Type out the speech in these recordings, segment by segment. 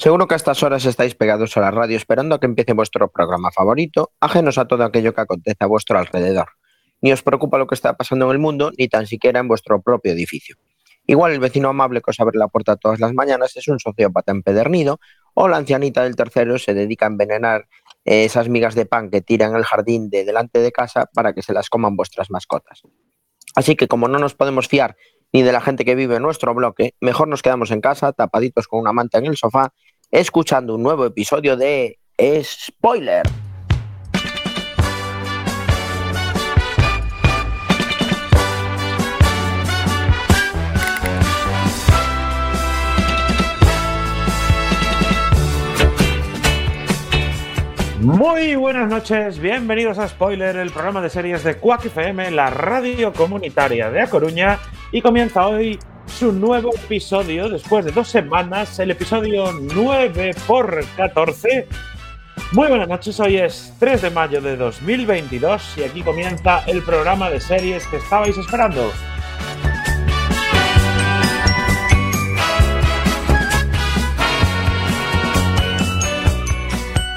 Seguro que a estas horas estáis pegados a la radio esperando a que empiece vuestro programa favorito, ajenos a todo aquello que acontece a vuestro alrededor. Ni os preocupa lo que está pasando en el mundo, ni tan siquiera en vuestro propio edificio. Igual el vecino amable que os abre la puerta todas las mañanas es un sociópata empedernido, o la ancianita del tercero se dedica a envenenar eh, esas migas de pan que tiran el jardín de delante de casa para que se las coman vuestras mascotas. Así que como no nos podemos fiar ni de la gente que vive en nuestro bloque, mejor nos quedamos en casa, tapaditos con una manta en el sofá, escuchando un nuevo episodio de Spoiler. Muy buenas noches, bienvenidos a Spoiler, el programa de series de Quack FM, la radio comunitaria de A Coruña, y comienza hoy su nuevo episodio, después de dos semanas, el episodio 9 por 14. Muy buenas noches, hoy es 3 de mayo de 2022 y aquí comienza el programa de series que estabais esperando.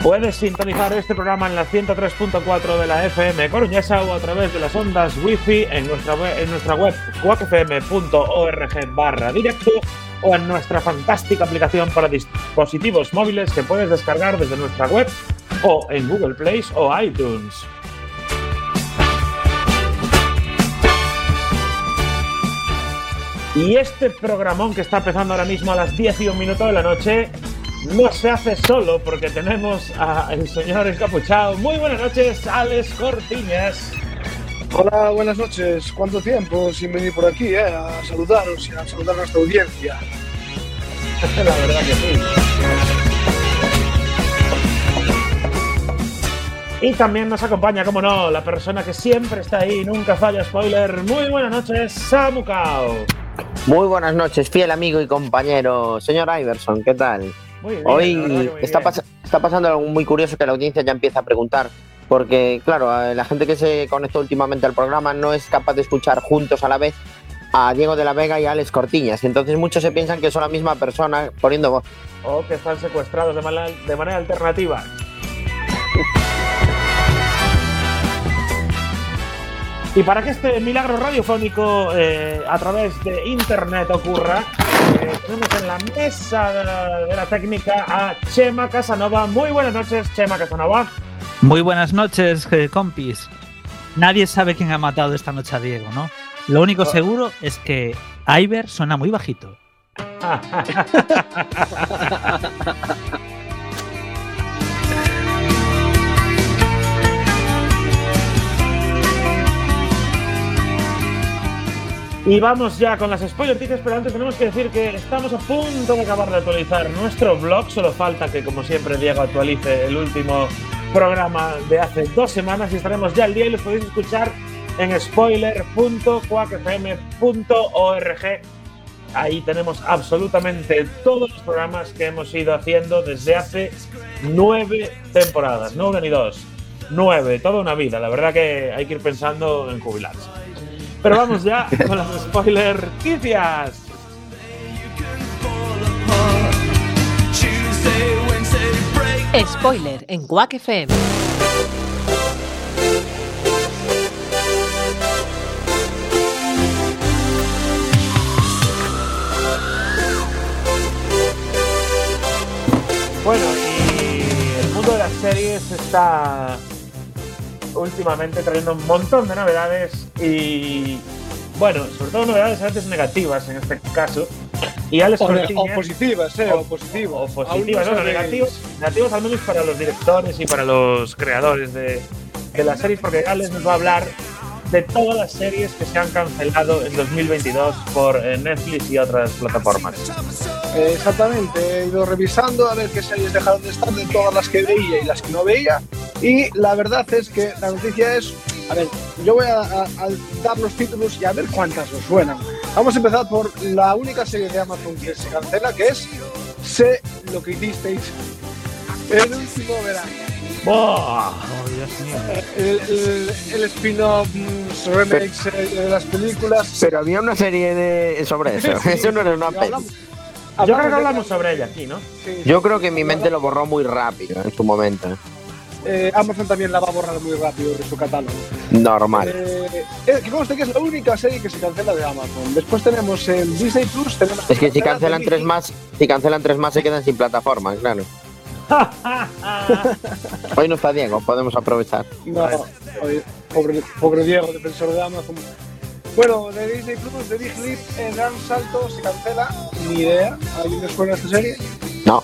Puedes sintonizar este programa en la 103.4 de la FM Coruñesa o a través de las ondas Wi-Fi en nuestra web, en nuestra web barra directo o en nuestra fantástica aplicación para dispositivos móviles que puedes descargar desde nuestra web o en Google Play o iTunes. Y este programón que está empezando ahora mismo a las 10 y un minuto de la noche no se hace solo porque tenemos al señor encapuchado. Muy buenas noches, Alex Cortiñas. Hola, buenas noches. ¿Cuánto tiempo sin venir por aquí eh? a saludaros y a saludar a nuestra audiencia? La verdad que sí. Y también nos acompaña, como no, la persona que siempre está ahí, nunca falla spoiler. Muy buenas noches, Samukao. Muy buenas noches, fiel amigo y compañero. Señor Iverson, ¿qué tal? Hoy está, está, pasando algo muy curioso que la audiencia ya empieza a preguntar, porque claro, la gente que se conectó últimamente al programa no es capaz de escuchar juntos a la vez a Diego de la Vega y a Alex Cortiñas. Entonces muchos se piensan que son la misma persona poniendo voz. O que están secuestrados de, de manera alternativa. Y para que este milagro radiofónico eh, a través de internet ocurra, eh, tenemos en la mesa de la, técnica a Chema Casanova. Muy buenas noches, Chema Casanova. Muy buenas noches, eh, compis. Nadie sabe quién ha matado esta noche a Diego, ¿no? Lo único seguro es que Iver suena muy bajito. Y vamos ya con las spoiler noticias, pero antes tenemos que decir que estamos a punto de acabar de actualizar nuestro blog. Solo falta que, como siempre, Diego actualice el último programa de hace dos semanas y estaremos ya al día y los podéis escuchar en spoiler.quackfm.org. Ahí tenemos absolutamente todos los programas que hemos ido haciendo desde hace nueve temporadas, no una ni dos, nueve, toda una vida. La verdad que hay que ir pensando en jubilarse. Pero vamos ya con las spoiler noticias. Spoiler en Quack FM. Bueno, y el mundo de las series está últimamente trayendo un montón de novedades y bueno, sobre todo novedades a veces negativas en este caso. Y Alex o, o positivas, eh, o, positivas. O positivas, bueno, negativos, negativos al menos para los directores y para los creadores de, de las series, porque Alex nos va a hablar de todas las series que se han cancelado en 2022 por eh, Netflix y otras plataformas. exactamente, he ido revisando a ver qué series dejaron de estar de todas las que veía y las que no veía. Y la verdad es que la noticia es, a ver, yo voy a, dar los títulos y a ver cuántas os suenan. Vamos a empezar por la única serie de Amazon que se cancela, que es Sé lo que hicisteis el último verano. ¡Oh, El, spin-off mm, remakes eh, de las películas. Pero había una serie de sobre eso. eso no era una peli. Yo creo que hablamos sobre ella aquí, ¿no? Sí, Yo creo que mi mente lo borró muy rápido en su momento. ¿eh? Amazon también la va a borrar muy rápido de su catálogo. Normal. Eh, eh, que conste que es la única serie que se cancela de Amazon. Después tenemos en Disney Plus, tenemos Es que si cancela cancelan tres más, si cancelan tres más se quedan sin plataforma, claro. Hoy no está Diego, podemos aprovechar. No, oye, pobre, pobre Diego, defensor de Amazon. Bueno, de Disney Plus, de Big Leap, el gran salto se cancela. Ni idea. ¿Alguien les suena esta serie? No.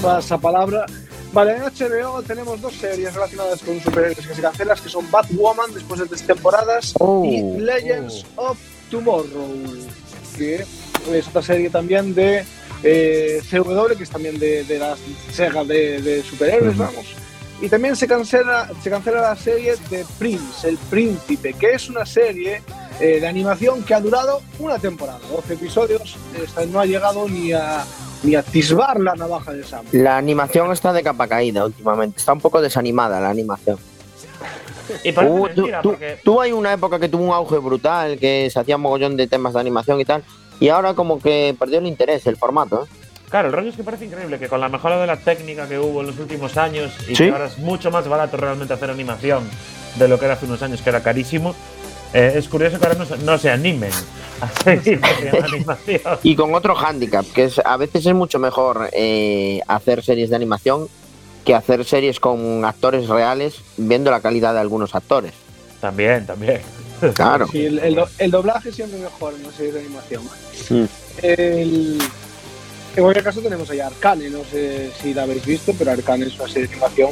Pasa palabra. Vale, en HBO tenemos dos series relacionadas con superhéroes que se cancelan, que son Batwoman después de tres temporadas Oh. y Legends of Tomorrow, que es otra serie también de eh, CW, que es también de, de la saga de, de superhéroes, Ujú. vamos. Y también se cancela, se cancela la serie de Prince, El Príncipe, que es una serie eh, de animación que ha durado una temporada, 12 episodios, esta no ha llegado ni a, ni a atisbar la navaja de Sam. La animación está de capa caída últimamente. Está un poco desanimada la animación. Y Uh, tú, mentira, tú- porque tuvo ahí una época que tuvo un auge brutal, que se hacía mogollón de temas de animación y tal. Y ahora como que perdió el interés, el formato. ¿eh? Claro, el rollo es que parece increíble que con la mejora de la técnica que hubo en los últimos años y Sí. que ahora es mucho más barato realmente hacer animación de lo que era hace unos años, que era carísimo, eh, es curioso que ahora no no se animen a seguir animación. Y con otro hándicap, que es a veces es mucho mejor eh, hacer series de animación que hacer series con actores reales viendo la calidad de algunos actores. También, también. Claro. Sí, el, el do- el doblaje siempre mejor en una serie de animación. Mm. El- en cualquier caso tenemos ahí Arcane, no sé si la habéis visto, pero Arcane es una serie de animación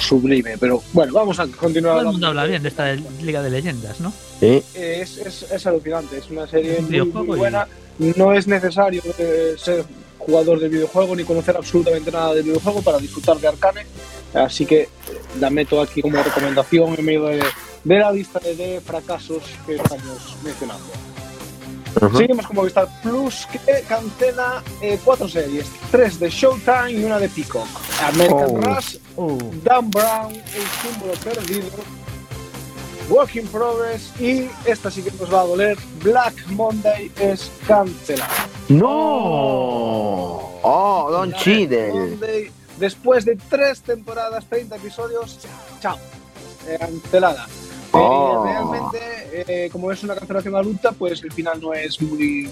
sublime. Pero bueno, vamos a continuar. Todo el mundo habla bien de esta Liga de Leyendas, ¿no? Sí. Es, es, es alucinante, es una serie Es un muy, y- buena. No es necesario eh, ser jugador de videojuego ni conocer absolutamente nada del videojuego para disfrutar de Arcane. Así que eh, la meto aquí como recomendación en medio de, de la lista de, fracasos que estamos mencionando. Ujú. Seguimos con Movistar Plus que cancela eh, cuatro series, tres de Showtime y una de Peacock. American Oh. Rush, Uh, Dan Brown, El símbolo perdido, Work in Progress y esta sí que nos va a doler, Black Monday es cancelada. ¡No! ¡Oh, Don Black Cheadle! Monday, después de tres temporadas, 30 episodios, chao, eh, cancelada. Eh, Oh. realmente, eh, como es una cancelación adulta, pues el final no es muy,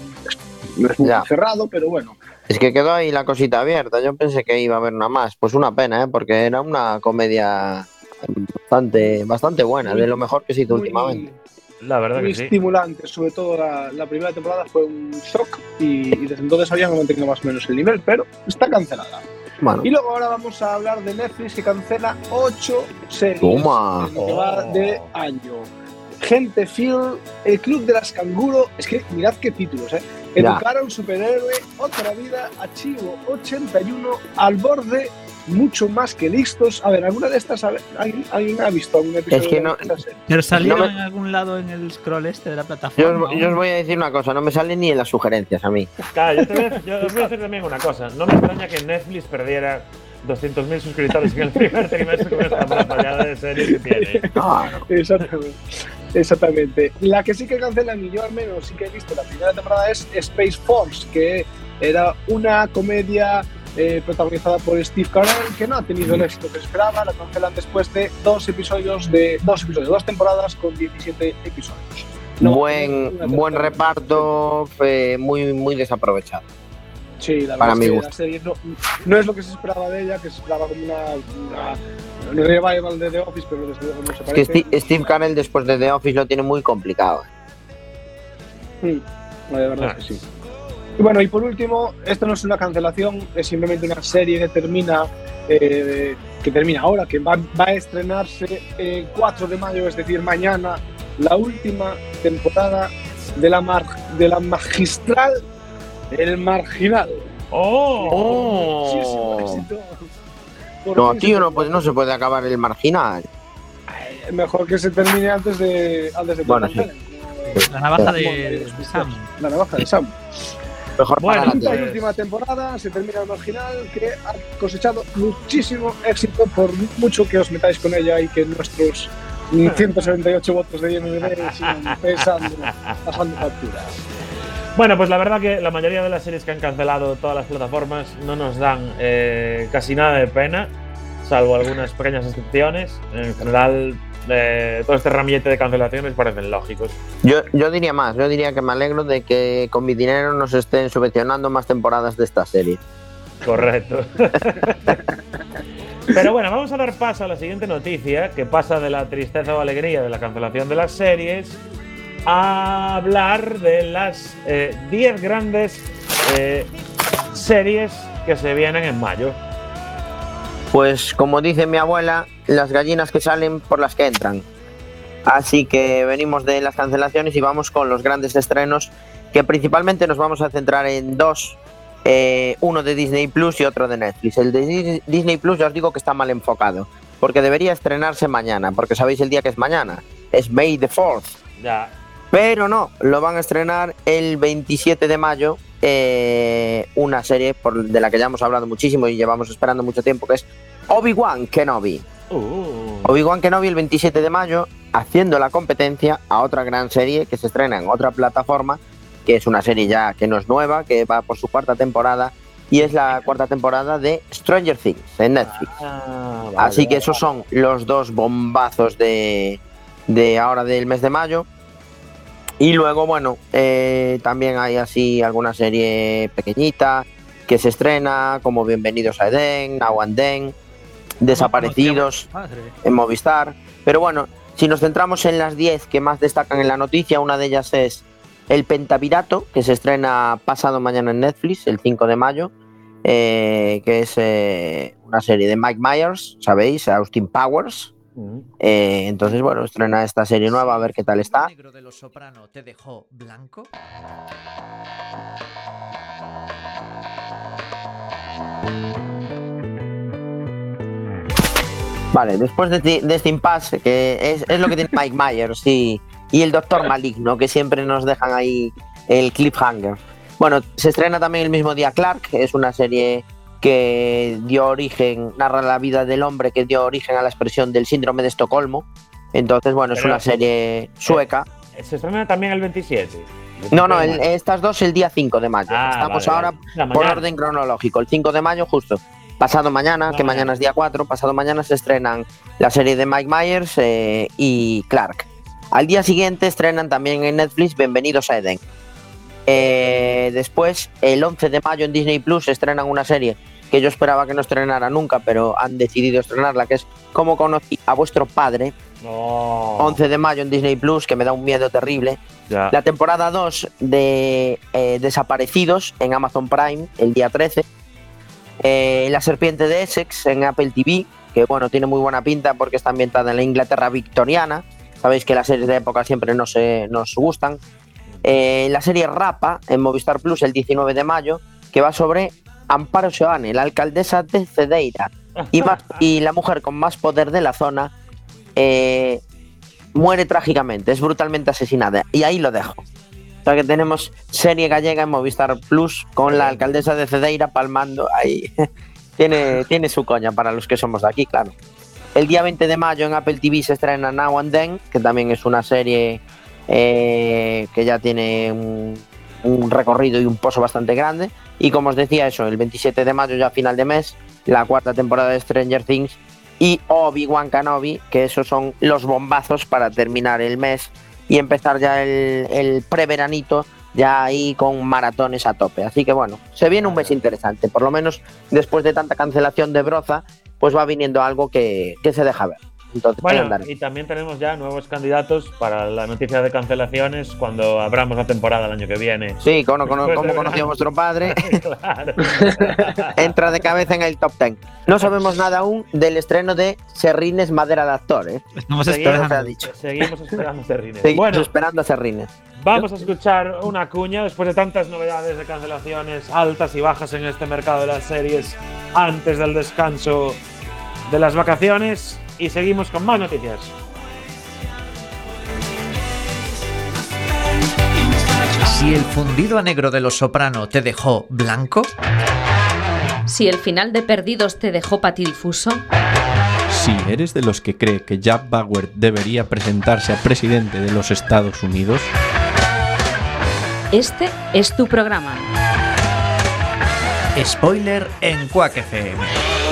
no es muy Ya. cerrado, pero bueno. Es que quedó ahí la cosita abierta. Yo pensé que iba a haber una más. Pues una pena, ¿eh? Porque era una comedia bastante, bastante buena, de lo mejor que se hizo muy- últimamente. la verdad muy que sí. estimulante, sobre todo la, la primera temporada fue un shock y, y desde entonces habían mantenido más o menos el nivel, pero está cancelada. Bueno, Y luego ahora vamos a hablar de Netflix que cancela ocho series Toma. en Oh. de año. Gente Phil, El Club de las Canguro, es que mirad qué títulos, ¿eh? Educar a un superhéroe, Otra Vida, Archivo 81, Al Borde, Mucho Más que Listos. A ver, ¿alguna de estas, ¿alguien, alguien ha visto algún episodio Es que de no- serie? Pero salieron No me- en algún lado en el scroll este de la yo, plataforma. os- yo os voy a decir una cosa, no me salen ni en las sugerencias a mí. Claro, yo, te voy a, yo os voy a decir también una cosa. No me extraña que Netflix perdiera 200.000 suscriptores en el primer trimestre con esta batallada de series que tiene. Claro. Exactamente. Exactamente. La que sí que cancelan, y yo al menos sí que he visto la primera temporada, es Space Force, que era una comedia eh, protagonizada por Steve Carell, que no ha tenido el éxito que esperaba. La cancelan después de dos episodios, de dos episodios, dos temporadas con 17 episodios. No, buen, buen reparto, muy, muy desaprovechado. Sí, la para verdad mi es que gusto. la serie no, no es lo que se esperaba de ella, que se esperaba como una, una, una revival de The Office, pero desde luego no se Es que parece. Steve, Steve Carell después de The Office lo tiene muy complicado. Mm, la de verdad Ah. que sí. Y bueno, y por último, esto no es una cancelación, es simplemente una serie que termina, eh, que termina ahora, que va, va a estrenarse el 4 de mayo, es decir, mañana, la última temporada de la, mar- de la magistral El Marginal. ¡Oh! Éxito. No, tío, no, pues no se puede acabar el marginal. Mejor que se termine antes de antes de que Bueno, sí. La navaja de Sam. La navaja de Sam. Mejor Bueno, para la quinta y pues- última temporada se termina el marginal que ha cosechado muchísimo éxito por mucho que os metáis con ella y que nuestros mm, 178 votos de IMDb sigan pesando, pasando facturas. Bueno, pues la verdad que la mayoría de las series que han cancelado todas las plataformas no nos dan eh, casi nada de pena, salvo algunas pequeñas excepciones. En general, eh, todo este ramillete de cancelaciones parecen lógicos. Yo, yo diría más, yo diría que me alegro de que con mi dinero nos estén subvencionando más temporadas de esta serie. Correcto. Pero bueno, vamos a dar paso a la siguiente noticia, que pasa de la tristeza o alegría de la cancelación de las series a hablar de las 10 eh, grandes eh, series que se vienen en mayo. Pues como dice mi abuela, las gallinas que salen por las que entran. Así que venimos de las cancelaciones y vamos con los grandes estrenos, que principalmente nos vamos a centrar en dos eh, uno de Disney Plus y otro de Netflix. El de Disney Plus ya os digo que está mal enfocado, porque debería estrenarse mañana, porque sabéis el día que es mañana, es May the 4th. Ya. Pero no, lo van a estrenar el 27 de mayo, eh, una serie por, de la que ya hemos hablado muchísimo y llevamos esperando mucho tiempo, que es Obi-Wan Kenobi. Uh. Obi-Wan Kenobi el 27 de mayo, haciendo la competencia a otra gran serie que se estrena en otra plataforma que es una serie ya que no es nueva, que va por su cuarta temporada y es la cuarta temporada de Stranger Things en Netflix. Ah, vale, así que esos son los dos bombazos de, de ahora del mes de mayo. Y luego, bueno, eh, también hay así alguna serie pequeñita que se estrena, como Bienvenidos a Edén, Then, Desaparecidos en Movistar. Pero bueno, si nos centramos en las 10 que más destacan en la noticia, una de ellas es El Pentavirato, que se estrena pasado mañana en Netflix, el 5 de mayo, eh, que es eh, una serie de Mike Myers, ¿sabéis? Austin Powers. Eh, entonces, bueno, estrena esta serie nueva, a ver qué tal está. negro de los soprano te dejó blanco? Vale, después de, este- de este impasse, que es, es lo que tiene Mike Myers y, y el Doctor Maligno, que siempre nos dejan ahí el cliffhanger. Bueno, se estrena también el mismo día Clark, que es una serie que dio origen, narra la vida del hombre que dio origen a la expresión del síndrome de Estocolmo. Entonces, bueno, es una serie sueca. Se estrena también el 27. No, no, el- estas dos el día 5 de mayo. Ah, Estamos vale, ahora vale. Por orden cronológico. El 5 de mayo, justo. Pasado mañana, que mañana es día 4, pasado mañana se estrenan la serie de Mike Myers eh, y Clark. Al día siguiente estrenan también en Netflix Bienvenidos a Eden. Eh, después, el 11 de mayo en Disney Plus estrenan una serie que yo esperaba que no estrenara nunca, pero han decidido estrenarla, que es Cómo conocí a vuestro padre. No. 11 de mayo en Disney Plus, que me da un miedo terrible. La temporada 2 de eh, Desaparecidos en Amazon Prime el día 13. Eh, la Serpiente de Essex en Apple TV, que bueno, tiene muy buena pinta porque está ambientada en la Inglaterra victoriana. Sabéis que las series de época siempre nos, eh, nos gustan. Eh, la serie Rapa en Movistar Plus el 19 de mayo, que va sobre Amparo Seoane, la alcaldesa de Cedeira y, la mujer con más poder de la zona. eh, muere trágicamente, es brutalmente asesinada. Y ahí lo dejo. O que tenemos serie gallega en Movistar Plus con la alcaldesa de Cedeira palmando ahí. tiene, tiene su coña para los que somos de aquí, claro. El día 20 de mayo en Apple TV se estrena Now and Then, que también es una serie eh, que ya tiene un, recorrido y un pozo bastante grande. Y como os decía, eso, el 27 de mayo, ya final de mes, la cuarta temporada de Stranger Things y Obi-Wan Kenobi, que esos son los bombazos para terminar el mes y empezar ya el, el preveranito ya ahí con maratones a tope. Así que bueno, se viene un mes interesante, por lo menos después de tanta cancelación de Broza, pues va viniendo algo que, que se deja ver. Entonces, Bueno, y también tenemos ya nuevos candidatos para la noticia de cancelaciones cuando abramos la temporada el año que viene. Sí, como, como, como conoció vuestro padre, claro. entra de cabeza en el top 10. No sabemos nada aún del estreno de Serrines Madera de Actor, ¿eh? Estamos Seguimos, se ha esperando. dicho. seguimos esperando Terrines. Seguimos Bueno, esperando a Serrines. vamos a escuchar una cuña después de tantas novedades de cancelaciones altas y bajas en este mercado de las series antes del descanso de las vacaciones y seguimos con más noticias. Si el fundido a negro de los soprano te dejó blanco, Si el final de Perdidos te dejó patidifuso, Si eres de los que cree que Jack Bauer debería presentarse a presidente de los Estados Unidos, Este es tu programa. Spoiler en Quack FM.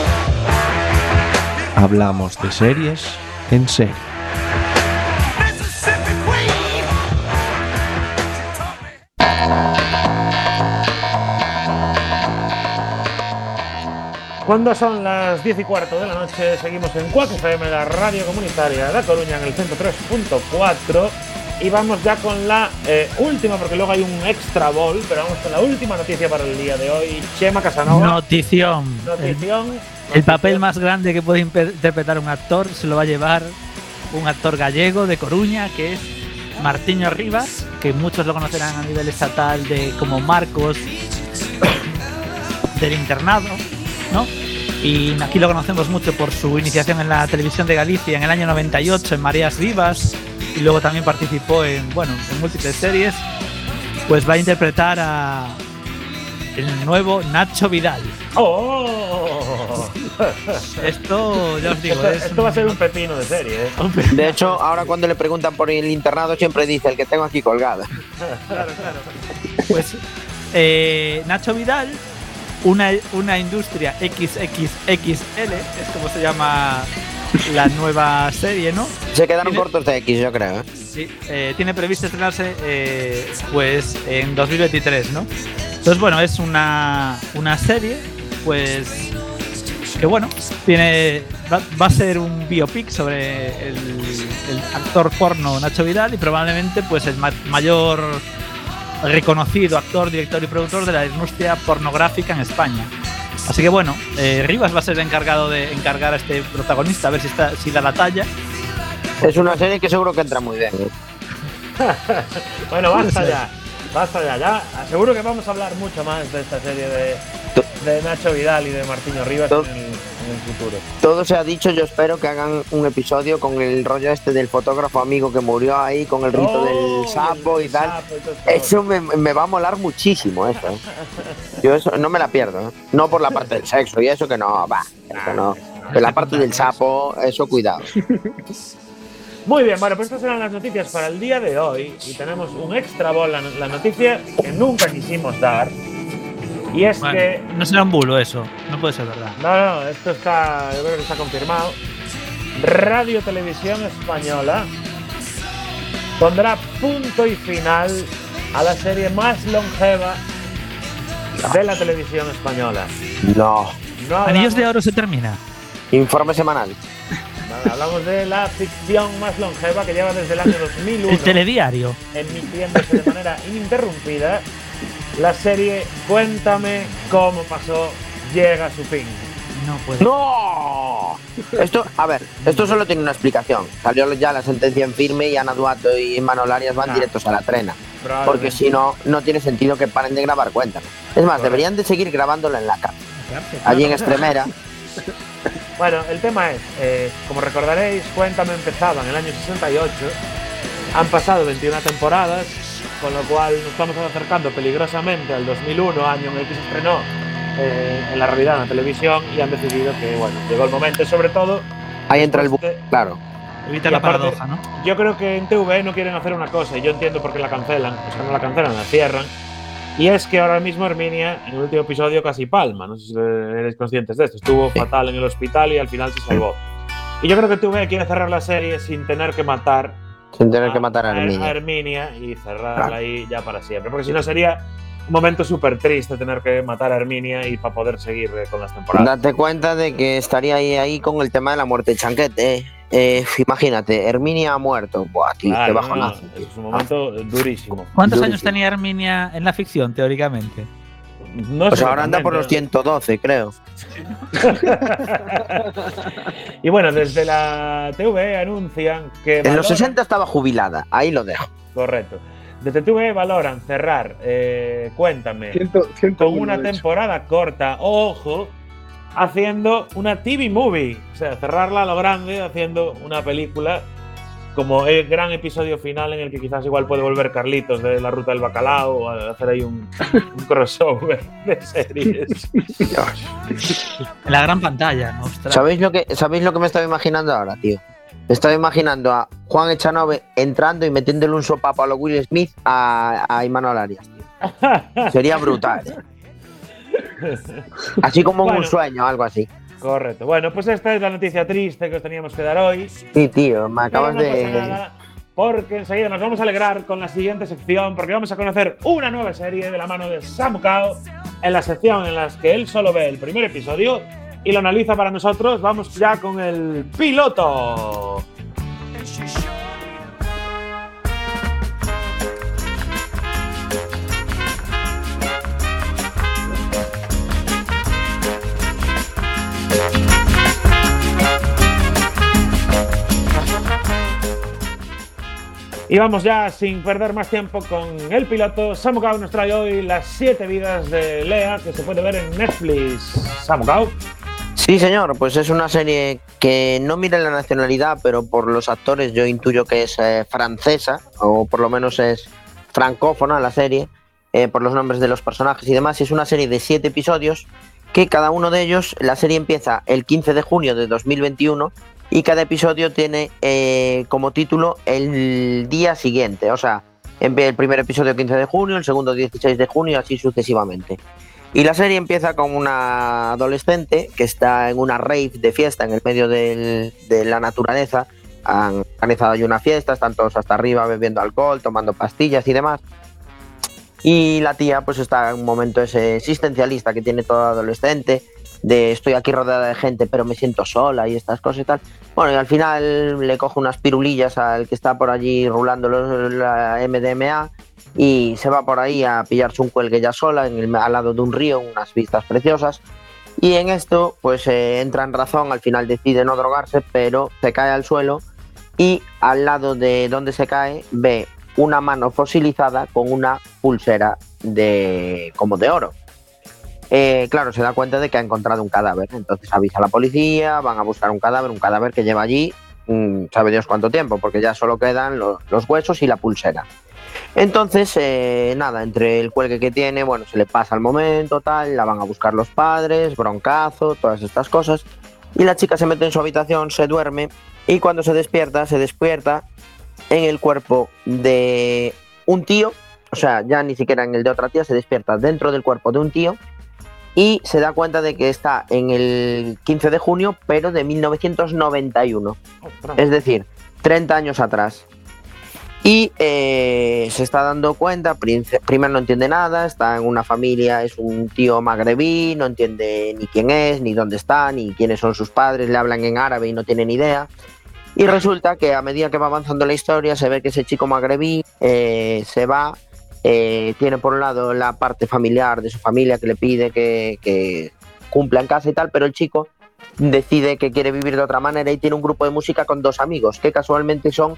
Hablamos de series en serie. Cuando son las 10 y cuarto de la noche, seguimos en Quack FM, la radio comunitaria de La Coruña, en el 103.4. Y vamos ya con la eh, última, porque luego hay un extra ball, pero vamos con la última noticia para el día de hoy. Chema Casanova. Notición. Notición. El papel más grande que puede interpretar un actor se lo va a llevar un actor gallego de Coruña, que es Martiño Rivas, que muchos lo conocerán a nivel estatal de como Marcos del internado, ¿no? Y aquí lo conocemos mucho por su iniciación en la televisión de Galicia en el año 98 en Mareas Vivas y luego también participó en, bueno, en múltiples series. Pues va a interpretar a el nuevo Nacho Vidal. ¡Oh! Esto, ya os digo, Esto, es esto va a ser un pepino de serie, ¿eh? De hecho, ahora cuando le preguntan por el internado, siempre dice el que tengo aquí colgado. Pues eh, Nacho Vidal, una, una industria XXXL, es como se llama la nueva serie, ¿no? Se quedaron Tiene- cortos de X, yo creo. ¿eh? Sí, eh, tiene previsto estrenarse eh, pues en 2023, ¿no? Entonces, bueno, es una, una serie, pues que bueno, tiene va, va a ser un biopic sobre el, el actor porno Nacho Vidal y probablemente pues el ma- mayor reconocido actor, director y productor de la industria pornográfica en España. Así que bueno, eh, Rivas va a ser el encargado de encargar a este protagonista a ver si, está, si da la talla. Es una serie que seguro que entra muy bien. Bueno, basta ya. Basta ya. Ya seguro que vamos a hablar mucho más de esta serie de, de Nacho Vidal y de Martiño Rivas en el, en el futuro. Todo se ha dicho, yo espero que hagan un episodio con el rollo este del fotógrafo amigo que murió ahí, con el rito Oh, del sapo y tal. sapo y. Eso me, me va a molar muchísimo, eso. ¿eh? Yo eso no me la pierdo. ¿eh? No por la parte del sexo y eso que no, va. Eso no. Pero la parte del sapo, eso cuidado. Muy bien, bueno, pues estas eran las noticias para el día de hoy y tenemos un extra bol, la, la noticia que nunca quisimos dar. Y es Bueno, que no será un bulo eso, no puede ser verdad. No, no, esto está, yo creo que está confirmado. Radio Televisión Española pondrá punto y final a la serie más longeva de la televisión española. No. No Anillos de Oro se termina. Informe semanal. Hablamos de la ficción más longeva que lleva desde el año 2001 El telediario. emitiéndose de manera ininterrumpida. La serie Cuéntame cómo pasó llega a su fin. No puede. ¡No! Esto, a ver, esto solo tiene una explicación. Salió ya la sentencia en firme y Ana Duato y Manol Arias van Ah. directos a la trena. Porque si no, no tiene sentido que paren de grabar Cuéntame. Es más, deberían de seguir grabándola en la casa. Allí en Extremera. Bueno, el tema es, eh, como recordaréis, Cuéntame empezaba en el año 68. Han pasado 21 temporadas, con lo cual nos estamos acercando peligrosamente al 2001, año en el que se estrenó eh, en la realidad en la televisión, y han decidido que, bueno, llegó el momento, y sobre todo, Ahí entra el de- claro. Evita la aparte- paradoja, ¿no? yo creo que en TV no quieren hacer una cosa, y yo entiendo por qué la cancelan, o sea, no la cancelan, la cierran. Y es que ahora mismo Herminia, en el último episodio, casi palma. No sé si eres conscientes de esto. Estuvo Sí. fatal en el hospital y al final se salvó. Y yo creo que TV quiere cerrar la serie sin tener que matar Sin tener que matar a a Herminia. Herminia y cerrarla ahí ya para siempre. Porque si no sería un momento súper triste tener que matar a Herminia y para poder seguir eh, con las temporadas. Date cuenta de que estaría ahí, ahí con el tema de la muerte de Chanquete. eh. Eh, imagínate, Herminia ha muerto. Buah, tío, Claro, qué no, bajonazo. no, es un momento durísimo. ¿Cuántos Durísimo. años tenía Herminia en la ficción, teóricamente? No Pues sé ahora anda por los exactamente. 112, creo. y bueno, desde la TV anuncian que. En los valoran- 60 estaba jubilada, ahí lo dejo. Correcto. Desde TV valoran cerrar, eh, cuéntame, con una temporada corta, ojo, haciendo una TV movie. O sea, cerrarla a lo grande, haciendo una película como el gran episodio final en el que quizás igual puede volver Carlitos de la ruta del bacalao o hacer ahí un, un crossover de series. En la gran pantalla, ¿no? Ostras. ¿Sabéis lo, que, ¿Sabéis lo que me estaba imaginando ahora, tío? Estoy imaginando a Juan Echanove entrando y metiéndole un sopapo a lo Will Smith a, a Imanol Arias. tío. Sería brutal. Así como en Bueno. un sueño, algo así. Correcto. Bueno, pues esta es la noticia triste que os teníamos que dar hoy. Sí, tío, me acabas no de. nada, porque enseguida nos vamos a alegrar con la siguiente sección, porque vamos a conocer una nueva serie de la mano de Samu Kao en la sección en la que él solo ve el primer episodio y lo analiza para nosotros. Vamos ya con el piloto. Y vamos ya sin perder más tiempo con el piloto. Samu nos trae hoy las siete vidas de Lea que se puede ver en Netflix. Samu. Sí, señor, pues es una serie que no mira la nacionalidad, pero por los actores yo intuyo que es eh, francesa, o por lo menos es francófona la serie, eh, por los nombres de los personajes y demás. Es una serie de siete episodios que cada uno de ellos, la serie empieza el 15 de junio de 2021 y cada episodio tiene eh, como título el día siguiente, o sea, el primer episodio 15 de junio, el segundo 16 de junio, así sucesivamente. Y la serie empieza con una adolescente que está en una rave de fiesta en el medio de la naturaleza. Han organizado allí una fiesta, están todos hasta arriba bebiendo alcohol, tomando pastillas y demás. Y la tía pues está en un momento ese existencialista que tiene todo adolescente, de estoy aquí rodeada de gente pero me siento sola y estas cosas y tal. Bueno, y al final le coge unas pirulillas al que está por allí rulando la MDMA y se va por ahí a pillarse un cuelgue ya sola en el- al lado de un río, unas vistas preciosas. Y en esto, pues eh, entra en razón, al final decide no drogarse, pero se cae al suelo y al lado de donde se cae ve una mano fosilizada con una pulsera de como de oro. Eh, claro, se da cuenta de que ha encontrado un cadáver, entonces avisa a la policía, van a buscar un cadáver, un cadáver que lleva allí, mm, sabe Dios cuánto tiempo, porque ya solo quedan lo- los huesos y la pulsera. Entonces, eh, nada, entre el cuelgue que tiene, bueno, se le pasa el momento, tal, la van a buscar los padres, broncazo, todas estas cosas. Y la chica se mete en su habitación, se duerme, y cuando se despierta, se despierta en el cuerpo de un tío, o sea, ya ni siquiera en el de otra tía, se despierta dentro del cuerpo de un tío y se da cuenta de que está en el 15 de junio, pero de 1991 Ostras. es decir, 30 años atrás. Y eh, se está dando cuenta, primero no entiende nada, está en una familia, es un tío magrebí, no entiende ni quién es, ni dónde está, ni quiénes son sus padres, le hablan en árabe y no tiene ni idea. Y resulta que a medida que va avanzando la historia se ve que ese chico magrebí eh, se va, eh, tiene por un lado la parte familiar de su familia que le pide que, que cumpla en casa y tal, pero el chico decide que quiere vivir de otra manera y tiene un grupo de música con dos amigos, que casualmente son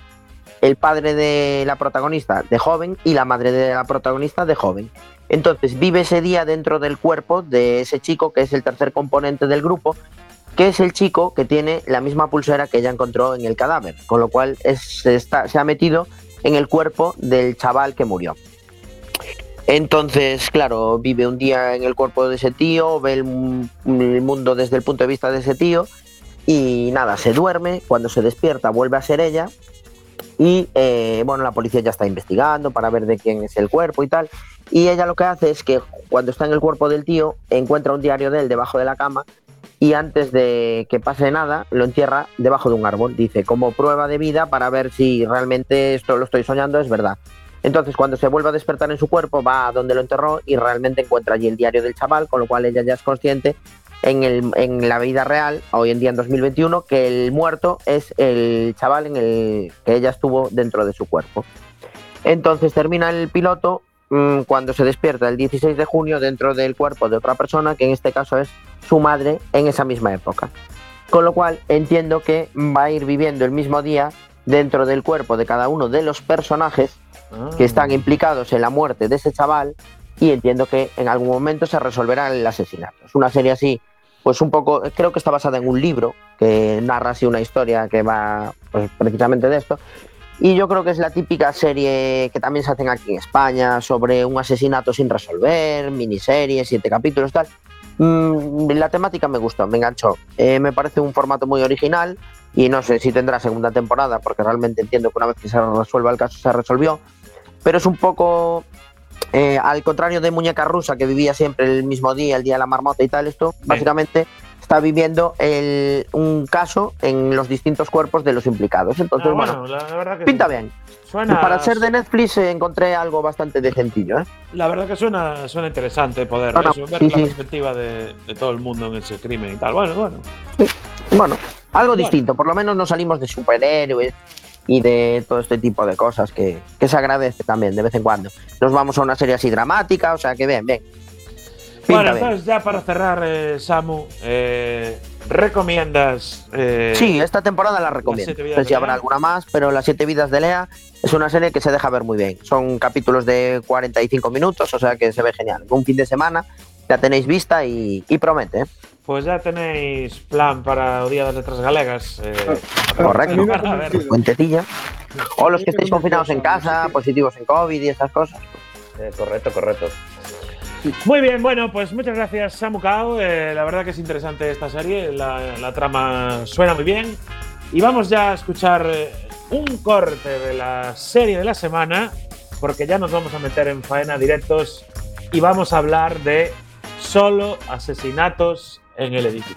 el padre de la protagonista de joven y la madre de la protagonista de joven. Entonces vive ese día dentro del cuerpo de ese chico que es el tercer componente del grupo, que es el chico que tiene la misma pulsera que ella encontró en el cadáver, con lo cual se ha metido en el cuerpo del chaval que murió. Entonces, claro, vive un día en el cuerpo de ese tío, ve el, mu- el mundo desde el punto de vista de ese tío y nada, se duerme, cuando se despierta vuelve a ser ella y eh, bueno, la policía ya está investigando para ver de quién es el cuerpo y tal. Y ella lo que hace es que cuando está en el cuerpo del tío, encuentra un diario de él debajo de la cama y antes de que pase nada, lo entierra debajo de un árbol. Dice, como prueba de vida para ver si realmente esto lo estoy soñando, es verdad. Entonces, cuando se vuelve a despertar en su cuerpo, va a donde lo enterró y realmente encuentra allí el diario del chaval, con lo cual ella ya es consciente en, el- en la vida real, hoy en día en 2021, que el muerto es el chaval en el que ella estuvo dentro de su cuerpo. Entonces termina el piloto mm, cuando se despierta el 16 de junio dentro del cuerpo de otra persona, que en este caso es su madre en esa misma época. Con lo cual entiendo que va a ir viviendo el mismo día dentro del cuerpo de cada uno de los personajes Ah. que están implicados en la muerte de ese chaval y entiendo que en algún momento se resolverá el asesinato. Es una serie así, pues un poco, creo que está basada en un libro que narra así una historia que va pues, precisamente de esto. Y yo creo que es la típica serie que también se hacen aquí en España sobre un asesinato sin resolver, miniserie, siete capítulos, tal. Mm, la temática me gustó, me enganchó. Eh, me parece un formato muy original y no sé si tendrá segunda temporada, porque realmente entiendo que una vez que se resuelva el caso se resolvió. Pero es un poco eh, al contrario de Muñeca Rusa, que vivía siempre el mismo día, el día de la marmota y tal, esto básicamente está viviendo el- un caso en los distintos cuerpos de los implicados. Entonces, Ah, bueno, bueno, la verdad que pinta sí. bien. Suena, Para ser de Netflix eh, encontré algo bastante decentillo. ¿eh? La verdad que suena, suena interesante poder No, no, eso, ver sí, la sí. perspectiva de, de todo el mundo en ese crimen y tal. Bueno, bueno. Bueno, algo Bueno. distinto. Por lo menos no salimos de superhéroes y de todo este tipo de cosas que, que se agradece también de vez en cuando. Nos vamos a una serie así dramática, o sea que bien, bien. Pinta bueno, bien. entonces ya para cerrar, eh, Samu, eh, ¿recomiendas? eh, Sí, esta temporada la recomiendo. No sé si habrá alguna más, pero Las Siete Vidas de Lea es una serie que se deja ver muy bien. Son capítulos de 45 minutos, o sea que se ve genial. Un fin de semana la tenéis vista y, y promete. Pues ya tenéis plan para o Día das Letras Galegas. eh, Correcto. A mí me ha para ver. convencido. Cuentecilla. O los que estéis confinados en casa, positivos en COVID y esas cosas. Eh, correcto, correcto. Muy bien, bueno, pues muchas gracias, Samu Kao. Eh, la verdad que es interesante esta serie, la, la trama suena muy bien. Y vamos ya a escuchar eh, un corte de la serie de la semana, porque ya nos vamos a meter en faena directos y vamos a hablar de solo asesinatos en el edificio.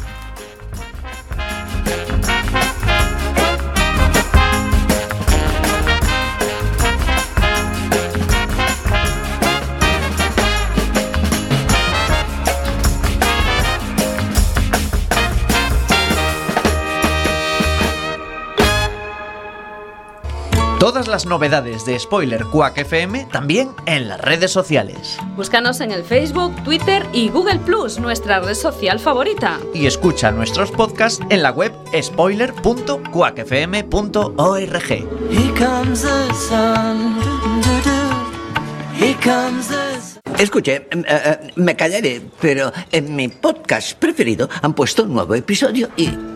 Todas las novedades de Spoiler Quack FM también en las redes sociales. Búscanos en el Facebook, Twitter y Google Plus, nuestra red social favorita. Y escucha nuestros podcasts en la web spoiler.quackfm.org. Here comes the sun. doo-doo. Here comes the sun. Escuche, eh, eh, me callaré, pero en mi podcast preferido han puesto un nuevo episodio y...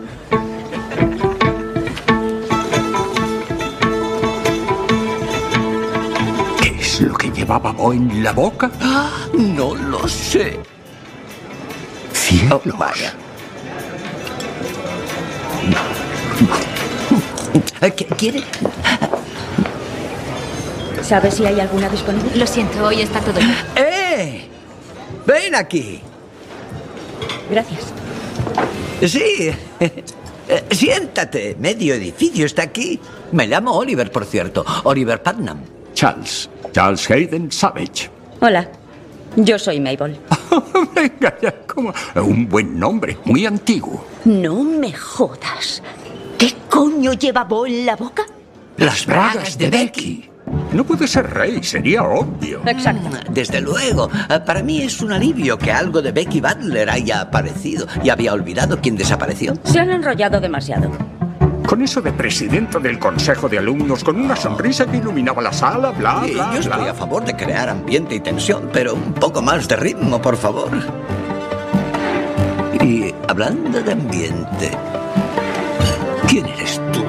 es lo que llevaba Bo en la boca? No lo sé. Cielos. Oh, vaya. Eh, ¿qu- ¿Quiere? ¿Sabes si hay alguna disponible? Lo siento, hoy está todo lleno. ¡Eh! Ven aquí. Gracias. Sí. Siéntate. Medio edificio está aquí. Me llamo Oliver, por cierto. Oliver Putnam. Charles. Charles Hayden Savage. Hola. Yo soy Mabel. Venga ya, como un buen nombre, muy antiguo. No me jodas. ¿Qué coño lleva Bo en la boca? Las bragas de Becky. No puede ser rey, sería obvio. Exacto. Desde luego. Eh, Para mí es un alivio que algo de Becky Butler haya aparecido. Y había olvidado quién desapareció. Se han enrollado demasiado. Con eso de presidente del consejo de alumnos, con una sonrisa que iluminaba la sala, bla, Sí, bla, yo estoy bla. a favor de crear ambiente y tensión, pero un poco más de ritmo, por favor. Y hablando de ambiente, ¿quién eres tú?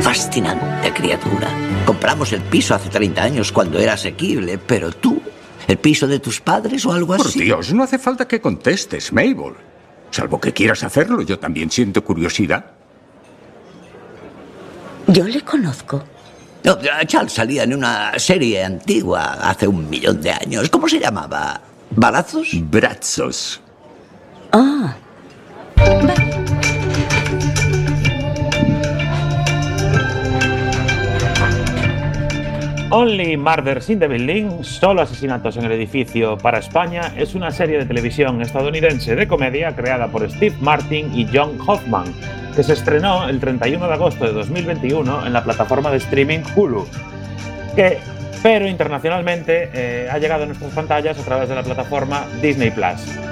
Fascinante criatura. Compramos el piso hace 30 años cuando era asequible, pero tú, ¿el piso de tus padres o algo Por así? Dios, no hace falta que contestes, Mabel. Salvo que quieras hacerlo, yo también siento curiosidad. Yo le conozco. No, Charles salía en una serie antigua hace un millón de años. ¿Cómo se llamaba? ¿Balazos? Brazos. Ah, Only Murders in the Building, solo asesinatos en el edificio para España, es una serie de televisión estadounidense de comedia creada por Steve Martin y John Hoffman, que se estrenó el 31 de agosto de 2021 en la plataforma de streaming Hulu, que, pero internacionalmente eh, ha llegado a nuestras pantallas a través de la plataforma Disney Plus.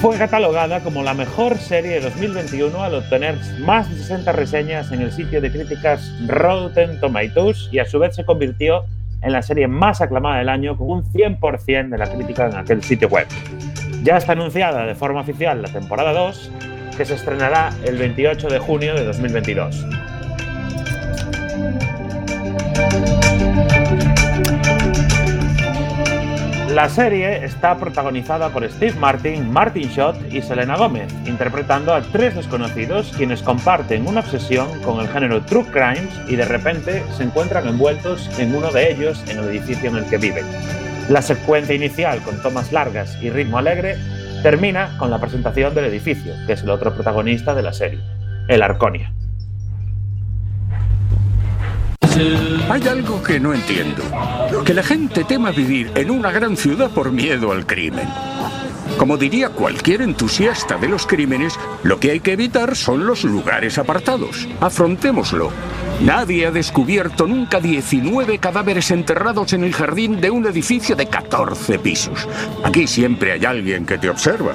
Fue catalogada como la mejor serie de 2021 al obtener más de 60 reseñas en el sitio de críticas Rotten Tomatoes y a su vez se convirtió en la serie más aclamada del año con un 100% de la crítica en aquel sitio web. Ya está anunciada de forma oficial la temporada 2 que se estrenará el 28 de junio de 2022. La serie está protagonizada por Steve Martin, Martin Short y Selena Gómez, interpretando a tres desconocidos quienes comparten una obsesión con el género True Crimes y de repente se encuentran envueltos en uno de ellos en el edificio en el que viven. La secuencia inicial, con tomas largas y ritmo alegre, termina con la presentación del edificio, que es el otro protagonista de la serie, el Arconia. Hay algo que no entiendo. Que la gente tema vivir en una gran ciudad por miedo al crimen. Como diría cualquier entusiasta de los crímenes, lo que hay que evitar son los lugares apartados. Afrontémoslo. Nadie ha descubierto nunca 19 cadáveres enterrados en el jardín de un edificio de 14 pisos. Aquí siempre hay alguien que te observa.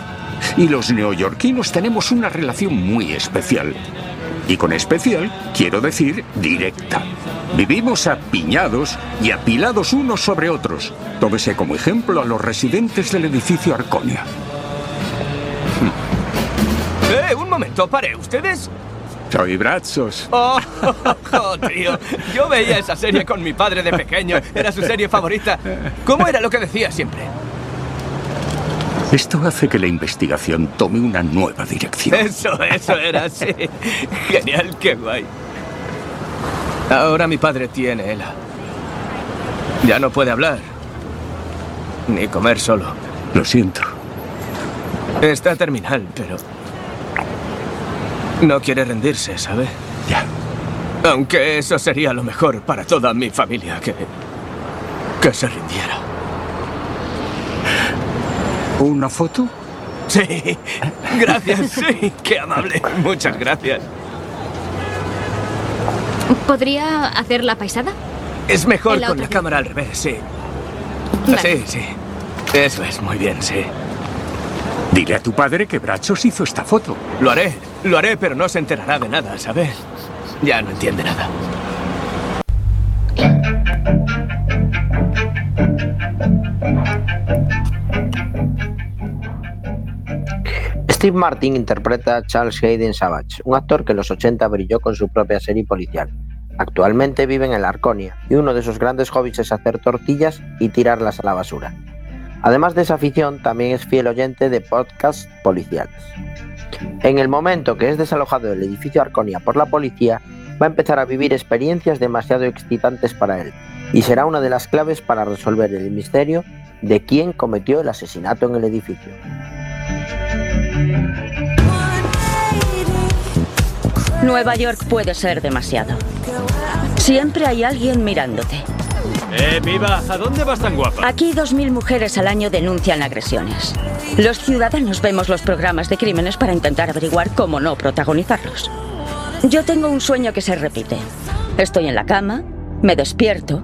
Y los neoyorquinos tenemos una relación muy especial. Y con especial quiero decir directa. Vivimos apiñados y apilados unos sobre otros. Tómese como ejemplo a los residentes del edificio Arconia. ¡Eh, un momento! ¡Pare! ¿Ustedes? Soy Brazos. Oh, oh, tío. Yo veía esa serie con mi padre de pequeño. Era su serie favorita. ¿Cómo era lo que decía siempre? Esto hace que la investigación tome una nueva dirección. Eso, eso era, sí. Genial, qué guay. Ahora mi padre tiene ELA. Ya no puede hablar. Ni comer solo. Lo siento. Está terminal, pero... No quiere rendirse, ¿sabe? Ya. Aunque eso sería lo mejor para toda mi familia, que... que se rindiera. ¿Una foto? Sí. Gracias, sí. Qué amable. Muchas gracias. ¿Podría hacer la paisada? Es mejor la con la cámara al revés, sí. Vale. Sí, sí. Eso es, muy bien, sí. Dile a tu padre que Brazos hizo esta foto. Lo haré, lo haré, pero no se enterará de nada, ¿sabes? Ya no entiende nada. Steve Martin interpreta a Charles Hayden Savage, un actor que en los 80 brilló con su propia serie policial. Actualmente vive en el Arconia y uno de sus grandes hobbies es hacer tortillas y tirarlas a la basura. Además de esa afición, también es fiel oyente de podcasts policiales. En el momento que es desalojado del edificio Arconia por la policía, va a empezar a vivir experiencias demasiado excitantes para él y será una de las claves para resolver el misterio de quién cometió el asesinato en el edificio. Nueva York puede ser demasiado. Siempre hay alguien mirándote. ¡Eh, viva! ¿A dónde vas tan guapa? Aquí 2.000 mujeres al año denuncian agresiones. Los ciudadanos vemos los programas de crímenes para intentar averiguar cómo no protagonizarlos. Yo tengo un sueño que se repite. Estoy en la cama, me despierto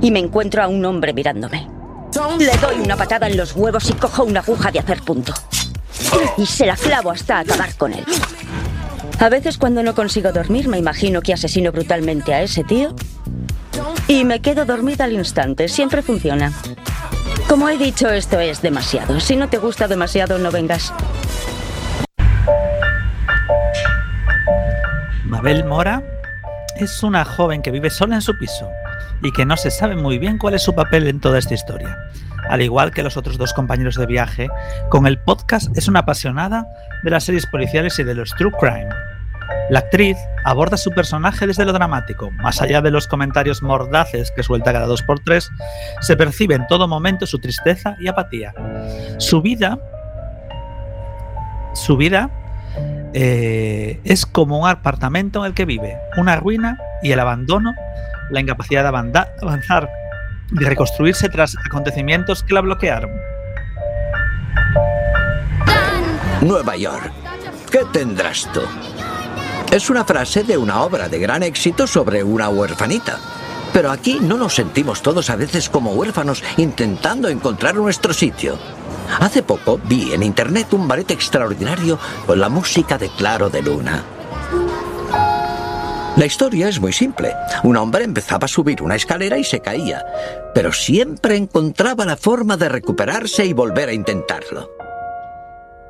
y me encuentro a un hombre mirándome. Le doy una patada en los huevos y cojo una aguja de hacer punto. Y se la clavo hasta acabar con él. A veces cuando no consigo dormir me imagino que asesino brutalmente a ese tío y me quedo dormida al instante. Siempre funciona. Como he dicho, esto es demasiado. Si no te gusta demasiado, no vengas. Mabel Mora es una joven que vive sola en su piso y que no se sabe muy bien cuál es su papel en toda esta historia. Al igual que los otros dos compañeros de viaje, con el podcast es una apasionada de las series policiales y de los true crime. La actriz aborda su personaje desde lo dramático, más allá de los comentarios mordaces que suelta cada dos por tres, se percibe en todo momento su tristeza y apatía. Su vida, su vida eh, es como un apartamento en el que vive, una ruina y el abandono, la incapacidad de avanzar, de reconstruirse tras acontecimientos que la bloquearon. Nueva York. ¿Qué tendrás tú? Es una frase de una obra de gran éxito sobre una huerfanita. Pero aquí no nos sentimos todos a veces como huérfanos intentando encontrar nuestro sitio. Hace poco vi en internet un ballet extraordinario con la música de Claro de Luna. La historia es muy simple. Un hombre empezaba a subir una escalera y se caía, pero siempre encontraba la forma de recuperarse y volver a intentarlo.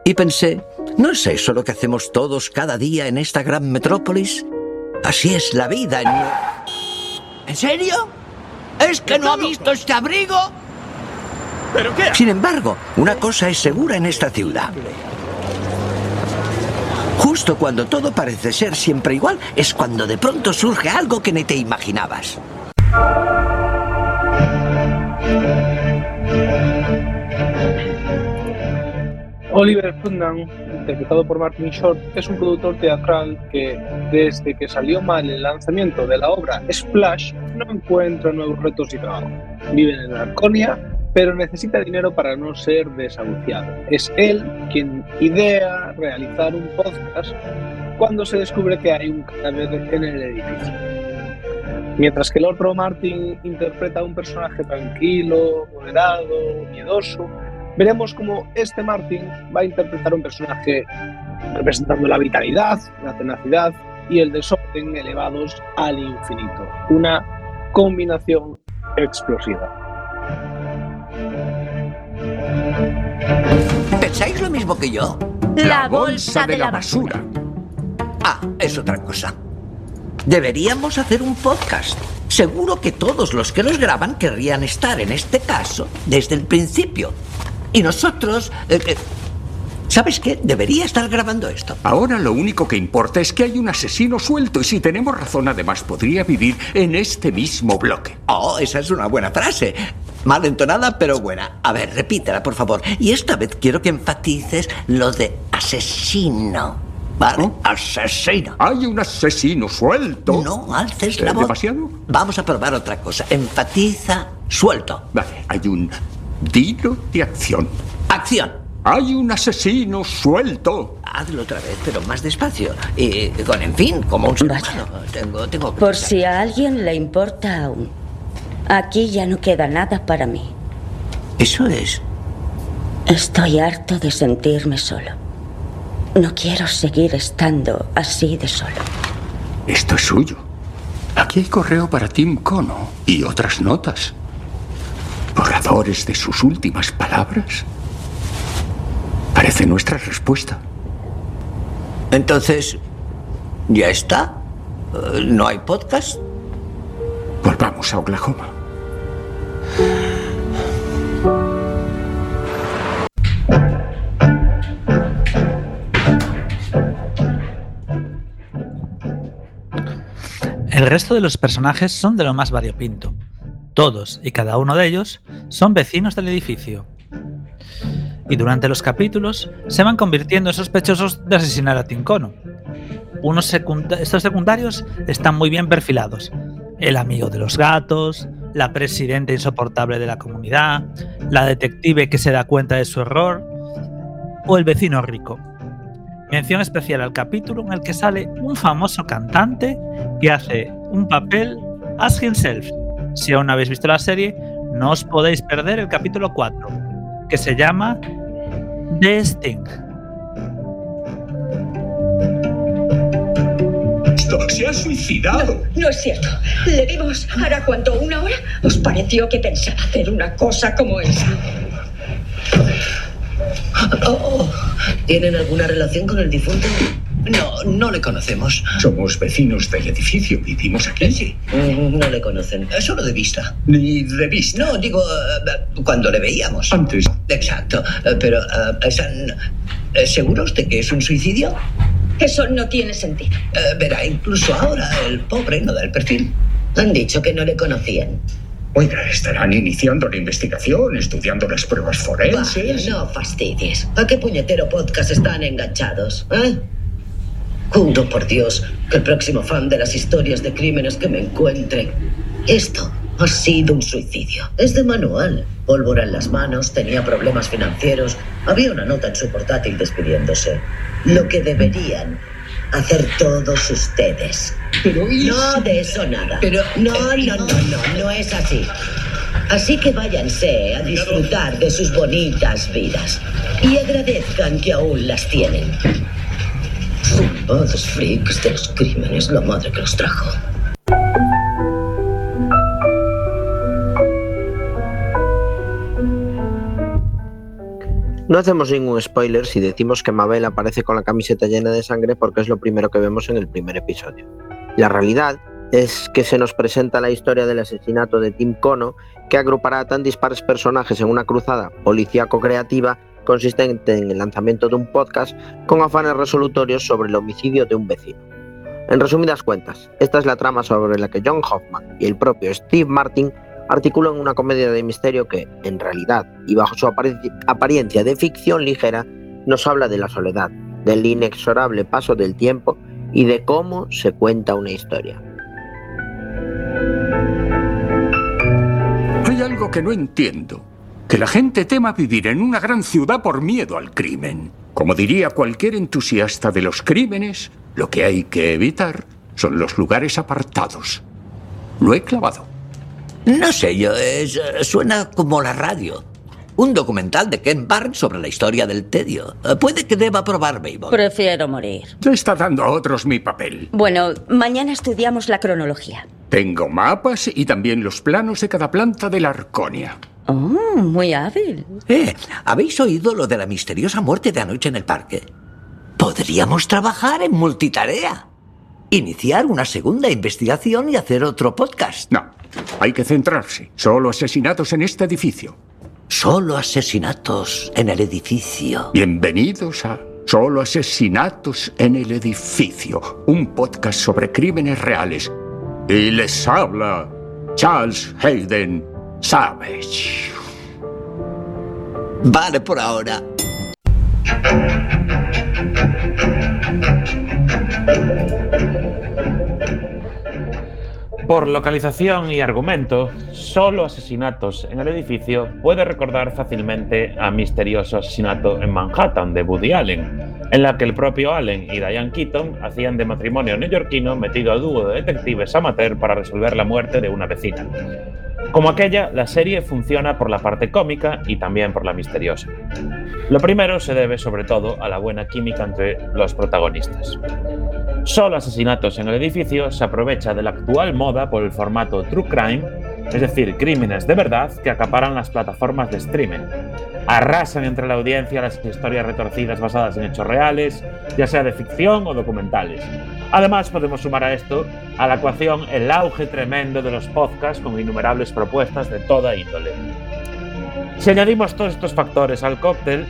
Y pensé, ¿no es eso lo que hacemos todos cada día en esta gran metrópolis? Así es la vida en... ¿En serio? ¿Es que no ha visto este abrigo? ¿Pero qué? Sin embargo, una cosa es segura en esta ciudad. Justo cuando todo parece ser siempre igual, es cuando de pronto surge algo que ni te imaginabas. Oliver Putnam, interpretado por Martin Short, es un productor teatral que, desde que salió mal el lanzamiento de la obra Splash, no encuentra nuevos retos y trabajo. Vive en Arconia, pero necesita dinero para no ser desahuciado. Es él quien idea realizar un podcast cuando se descubre que hay un cadáver en el edificio. Mientras que el otro Martin interpreta a un personaje tranquilo, moderado, miedoso, veremos cómo este Martin va a interpretar un personaje representando la vitalidad, la tenacidad y el desorden elevados al infinito. Una combinación explosiva. ¿Pensáis lo mismo que yo? La bolsa de la basura. Ah, es otra cosa. Deberíamos hacer un podcast. Seguro que todos los que los graban querrían estar en este caso desde el principio. Y nosotros... eh, eh, ¿Sabes qué? Debería estar grabando esto. Ahora lo único que importa es que hay un asesino suelto y si tenemos razón además podría vivir en este mismo bloque. Oh, esa es una buena frase. Mal entonada, pero buena. A ver, repítela, por favor. Y esta vez quiero que enfatices lo de asesino. ¿Vale? Asesino. Hay un asesino suelto. No alces la voz. ¿Demasiado? Vamos a probar otra cosa. Enfatiza suelto. Vale, hay un dilo de acción. Acción. Hay un asesino suelto. Hazlo otra vez, pero más despacio. Y con, en fin, como un... Vaya. Tengo, tengo... Por si a alguien le importa aún. Aquí ya no queda nada para mí. Eso es. Estoy harto de sentirme solo. No quiero seguir estando así de solo. Esto es suyo. Aquí hay correo para Tim Cono y otras notas. Borradores de sus últimas palabras. Parece nuestra respuesta. Entonces, ¿ya está? Eh, ¿No hay podcast? Volvamos a Oklahoma. El resto de los personajes son de lo más variopinto. Todos y cada uno de ellos son vecinos del edificio. Y durante los capítulos se van convirtiendo en sospechosos de asesinar a Tincono. Unos estos secundarios están muy bien perfilados. El amigo de los gatos, la presidenta insoportable de la comunidad, la detective que se da cuenta de su error o el vecino rico. Mención especial al capítulo en el que sale un famoso cantante que hace un papel as himself. Si aún no habéis visto la serie, no os podéis perder el capítulo 4, que se llama The Sting. Se ha suicidado. No es cierto. Le vimos hará cuánto, una hora. ¿Os pareció que pensaba hacer una cosa como esa? Oh, ¿Tienen alguna relación con el difunto? No, no le conocemos. Somos vecinos del edificio. Vivimos aquí. Sí. No le conocen. Solo de vista. Ni de vista. No, digo, eh, cuando le veíamos. Antes. Exacto. Eh, Pero, eh, ¿están seguros de que es un suicidio? Eso no tiene sentido. Verá, incluso ahora el pobre no da el perfil. Han dicho que no le conocían. Oiga, estarán iniciando la investigación, estudiando las pruebas forenses. No fastidies. ¿A qué puñetero podcast están enganchados? ¿Eh? Juro por Dios que el próximo fan de las historias de crímenes que me encuentre. Esto ha sido un suicidio. Es de manual. Pólvora en las manos, tenía problemas financieros. Había una nota en su portátil despidiéndose. Lo que deberían hacer todos ustedes. Pero No, de eso nada. Pero- no, no, no, no, no es así. Así que váyanse a disfrutar de sus bonitas vidas y agradezcan que aún las tienen. Zumbados freaks de los crímenes, la madre que los trajo. No hacemos ningún spoiler si decimos que Mabel aparece con la camiseta llena de sangre porque es lo primero que vemos en el primer episodio. La realidad es que se nos presenta la historia del asesinato de Tim Cono, que agrupará a tan dispares personajes en una cruzada policíaco-creativa consistente en el lanzamiento de un podcast con afanes resolutorios sobre el homicidio de un vecino. En resumidas cuentas, esta es la trama sobre la que John Hoffman y el propio Steve Martin articulan una comedia de misterio que, en realidad, y bajo su apariencia de ficción ligera, nos habla de la soledad, del inexorable paso del tiempo y de cómo se cuenta una historia. Hay algo que no entiendo. Que la gente tema vivir en una gran ciudad por miedo al crimen. Como diría cualquier entusiasta de los crímenes, lo que hay que evitar son los lugares apartados. Lo he clavado. No sé yo, es, suena como la radio. Un documental de Ken Barnes sobre la historia del tedio. Puede que deba probar Babel. Prefiero morir. Se está dando a otros mi papel. Bueno, mañana estudiamos la cronología. Tengo mapas y también los planos de cada planta de la Arconia. Oh, muy hábil. Eh, ¿habéis oído lo de la misteriosa muerte de anoche en el parque? Podríamos trabajar en multitarea. Iniciar una segunda investigación y hacer otro podcast. No, hay que centrarse. Solo asesinatos en este edificio. Solo asesinatos en el edificio. Bienvenidos a Solo asesinatos en el edificio. Un podcast sobre crímenes reales. Y les habla Charles Hayden Savage. Vale por ahora. Por localización y argumento, solo asesinatos en el edificio puede recordar fácilmente a misterioso asesinato en Manhattan de Woody Allen, en la que el propio Allen y Diane Keaton hacían de matrimonio neoyorquino metido a dúo de detectives amateur para resolver la muerte de una vecina. Como aquella, la serie funciona por la parte cómica y también por la misteriosa. Lo primero se debe sobre todo a la buena química entre los protagonistas. Solo Asesinatos en el Edificio se aprovecha de la actual moda por el formato True Crime, es decir, crímenes de verdad que acaparan las plataformas de streaming. Arrasan entre la audiencia las historias retorcidas basadas en hechos reales, ya sea de ficción o documentales. Además, podemos sumar a esto a la ecuación el auge tremendo de los podcasts con innumerables propuestas de toda índole. Si añadimos todos estos factores al cóctel,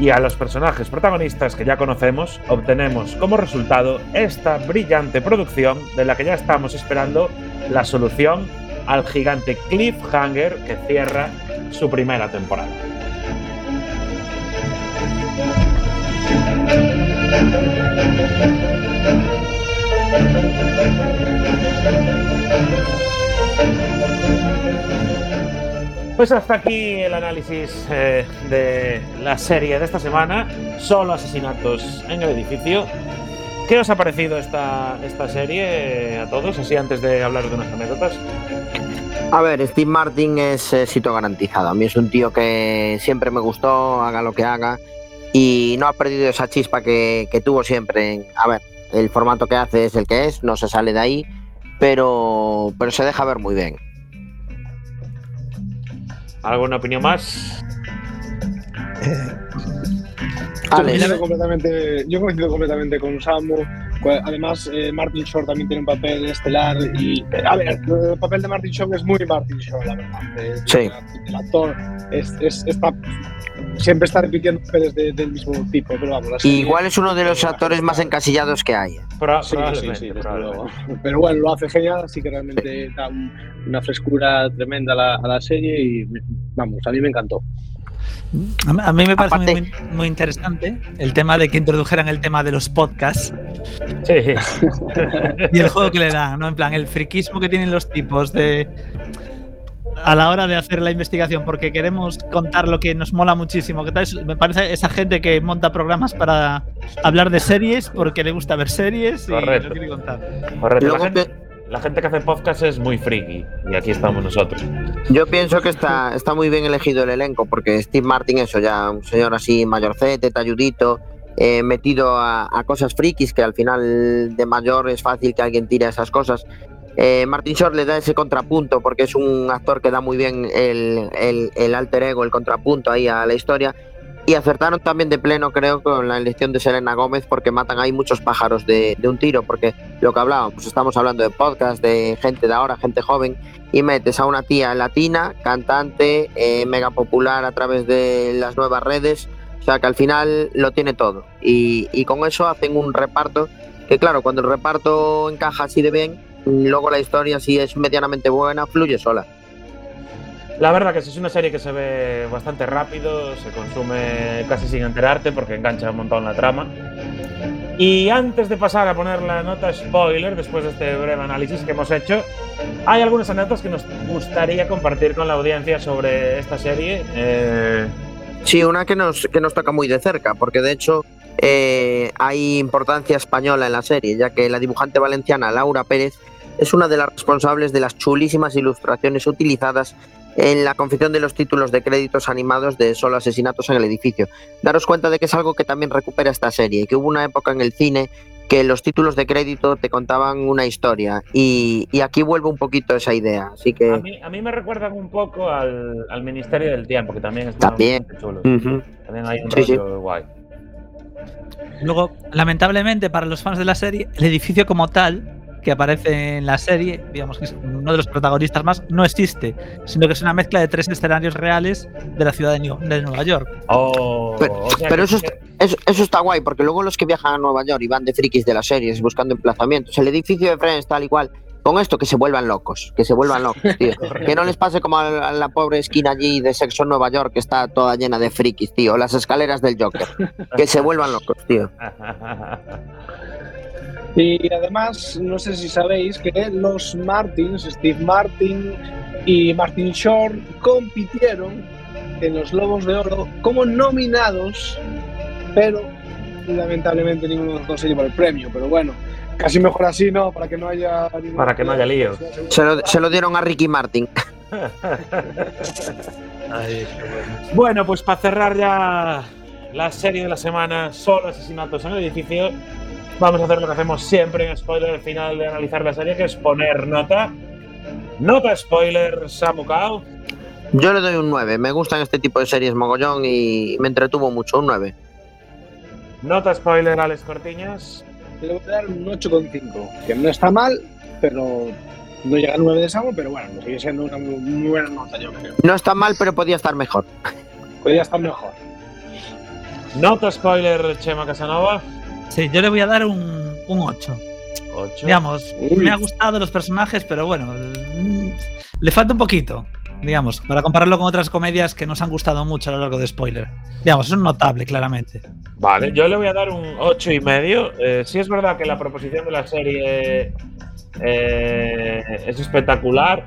y a los personajes protagonistas que ya conocemos, obtenemos como resultado esta brillante producción de la que ya estamos esperando la solución al gigante cliffhanger que cierra su primera temporada. Pues hasta aquí el análisis eh, de la serie de esta semana, solo asesinatos en el edificio. ¿Qué os ha parecido esta, esta serie a todos, así antes de hablar de unas anécdotas? A ver, Steve Martin es éxito garantizado. A mí es un tío que siempre me gustó, haga lo que haga, y no ha perdido esa chispa que tuvo siempre. A ver, el formato que hace es el que es, no se sale de ahí, pero, pero se deja ver muy bien. ¿Alguna opinión más? Yo coincido, completamente, yo coincido completamente con Samu. Además, eh, Martin Short también tiene un papel estelar. Y, a ver, el papel de Martin Short es muy Martin Short, la verdad. sí. El actor es, es, está, siempre está repitiendo papeles de, del mismo tipo. Pero vamos, Igual es uno de los actores más encasillados que hay. Pro, sí, probablemente, sí, sí, probablemente. Pero, pero, bueno, lo hace genial, así que realmente da un, una frescura tremenda a la, a la serie y vamos, a mí me encantó. A mí me parece muy, muy- muy interesante el tema de que introdujeran el tema de los podcasts Sí. y el juego que le dan, ¿no? En plan, el friquismo que tienen los tipos de a la hora de hacer la investigación, porque queremos contar lo que nos mola muchísimo. Que tal me parece esa gente que monta programas para hablar de series porque le gusta ver series y lo quiere contar. Correcto. Luego la gente que hace podcast es muy friki y aquí estamos nosotros. Yo pienso que está, está muy bien elegido el elenco, porque Steve Martin, eso ya, un señor así mayorcete, talludito, eh, metido a, cosas frikis, que al final de mayor es fácil que alguien tire esas cosas. Eh, Martin Short le da ese contrapunto, porque es un actor que da muy bien el, el- el alter ego, el contrapunto ahí a la historia. Y acertaron también de pleno, creo, con la elección de Selena Gómez, porque matan ahí muchos pájaros de, un tiro, porque lo que hablábamos, pues estamos hablando de podcast, de gente de ahora, gente joven, y metes a una tía latina, cantante, eh, mega popular a través de las nuevas redes, o sea que al final lo tiene todo. Y, y con eso hacen un reparto que, claro, cuando el reparto encaja así de bien, luego la historia, si es medianamente buena, fluye sola. La verdad que es una serie que se ve bastante rápido, se consume casi sin enterarte porque engancha un montón la trama. Y antes de pasar a poner la nota spoiler, después de este breve análisis que hemos hecho, hay algunas anécdotas que nos gustaría compartir con la audiencia sobre esta serie. Eh, Sí, una que nos, que nos toca muy de cerca, porque de hecho eh, hay importancia española en la serie, ya que la dibujante valenciana Laura Pérez es una de las responsables de las chulísimas ilustraciones utilizadas en la confección de los títulos de créditos animados de Solo Asesinatos en el Edificio. Daros cuenta de que es algo que también recupera esta serie, que hubo una época en el cine que los títulos de crédito te contaban una historia y, y aquí vuelve un poquito esa idea. Así que a, mí, a mí me recuerdan un poco al, al Ministerio del Tiempo, que también está También. chulo. También hay un Sí, guay. Luego, lamentablemente para los fans de la serie, el edificio como tal, que aparece en la serie, digamos que es uno de los protagonistas más, no existe, sino que es una mezcla de tres escenarios reales de la ciudad de, New- de Nueva York. Oh, Pero, o sea pero que- eso, está, eso, eso está guay, porque luego los que viajan a Nueva York y van de frikis de las series buscando emplazamientos, el edificio de Friends tal y cual, con esto que se vuelvan locos, que se vuelvan locos, tío. que no les pase como a la, a la pobre esquina allí de Sexo en Nueva York, que está toda llena de frikis, tío, las escaleras del Joker, que se vuelvan locos, tío. Y además, no sé si sabéis que los Martins, Steve Martin y Martin Short, compitieron en los Lobos de Oro como nominados, pero lamentablemente ninguno consiguió llevar el premio. Pero bueno, casi mejor así, ¿no? Para que no haya. Para que no haya lío. Se lo, se lo dieron a Ricky Martin. Bueno, pues para cerrar ya la serie de la semana, solo asesinatos en el edificio, vamos a hacer lo que hacemos siempre en spoiler al final de analizar la serie, que es poner nota. Nota spoiler, Samu Kao. Yo le doy un 9, me gustan este tipo de series mogollón y me entretuvo mucho, un 9. Nota spoiler, Alex Cortiñas. Le voy a dar un 8,5, que no está mal, pero no llega al 9 de Samu, pero bueno, sigue siendo una muy, muy buena nota, yo creo. No está mal, pero podía estar mejor. Podría estar mejor. Nota spoiler, Chema Casanova. Sí, yo le voy a dar un, un 8. 8. Digamos, me ha gustado los personajes, pero bueno, le falta un poquito, digamos, para compararlo con otras comedias que nos han gustado mucho a lo largo de spoiler. Digamos, es un notable, claramente. Vale, yo le voy a dar un 8 y medio. Eh, sí es verdad que la proposición de la serie eh, es espectacular.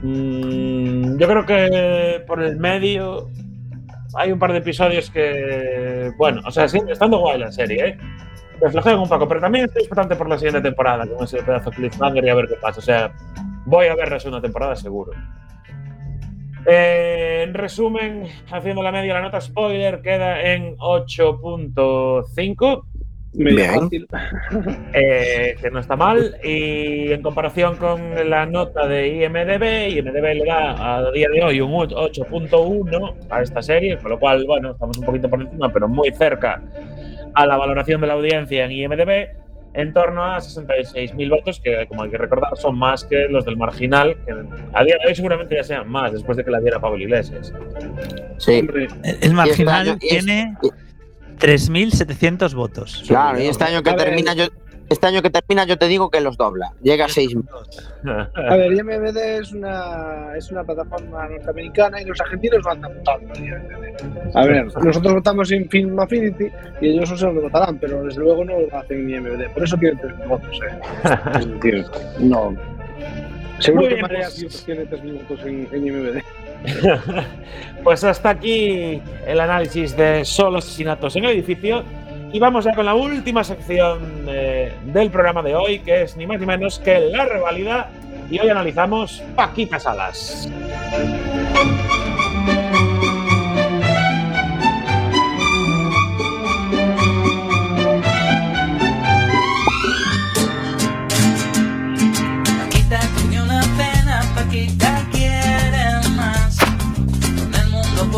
Mm, yo creo que por el medio hay un par de episodios que, bueno, o sea, estando guay la serie, ¿eh? reflejan un poco, pero también estoy expectante por la siguiente temporada con ese pedazo de cliffhanger y a ver qué pasa. O sea, voy a ver la segunda temporada seguro. Eh, en resumen, haciendo la media, la nota spoiler queda en 8.5. Bien. fácil. eh, que no está mal. Y en comparación con la nota de IMDB, IMDB le da a día de hoy un 8.1 a esta serie, con lo cual, bueno, estamos un poquito por encima, pero muy cerca a la valoración de la audiencia en IMDB, en torno a 66.000 votos, que como hay que recordar son más que los del marginal, que a día de hoy seguramente ya sean más, después de que la diera Pablo Iglesias. Sí. Hombre, El, marginal año- y es- tiene 3.700 votos. Claro, y este año que A ver. termina yo este año que termina yo te digo que los dobla. Llega a 6 A ver, IMDb es una, es una plataforma norteamericana y los argentinos no andan votando. A ver, nosotros votamos en Film Affinity y ellos no sé dónde votarán, pero desde luego no lo hacen en IMDb. Por eso tienen tres votos, ¿eh? Es decir, no. Seguro Muy que bien, Marea pues. tiene tres votos en, en IMDb. Pues hasta aquí el análisis de solo asesinatos en el edificio. Y vamos ya con la última sección eh, del programa de hoy, que es ni más ni menos que la revalida. Y hoy analizamos Paquita Salas.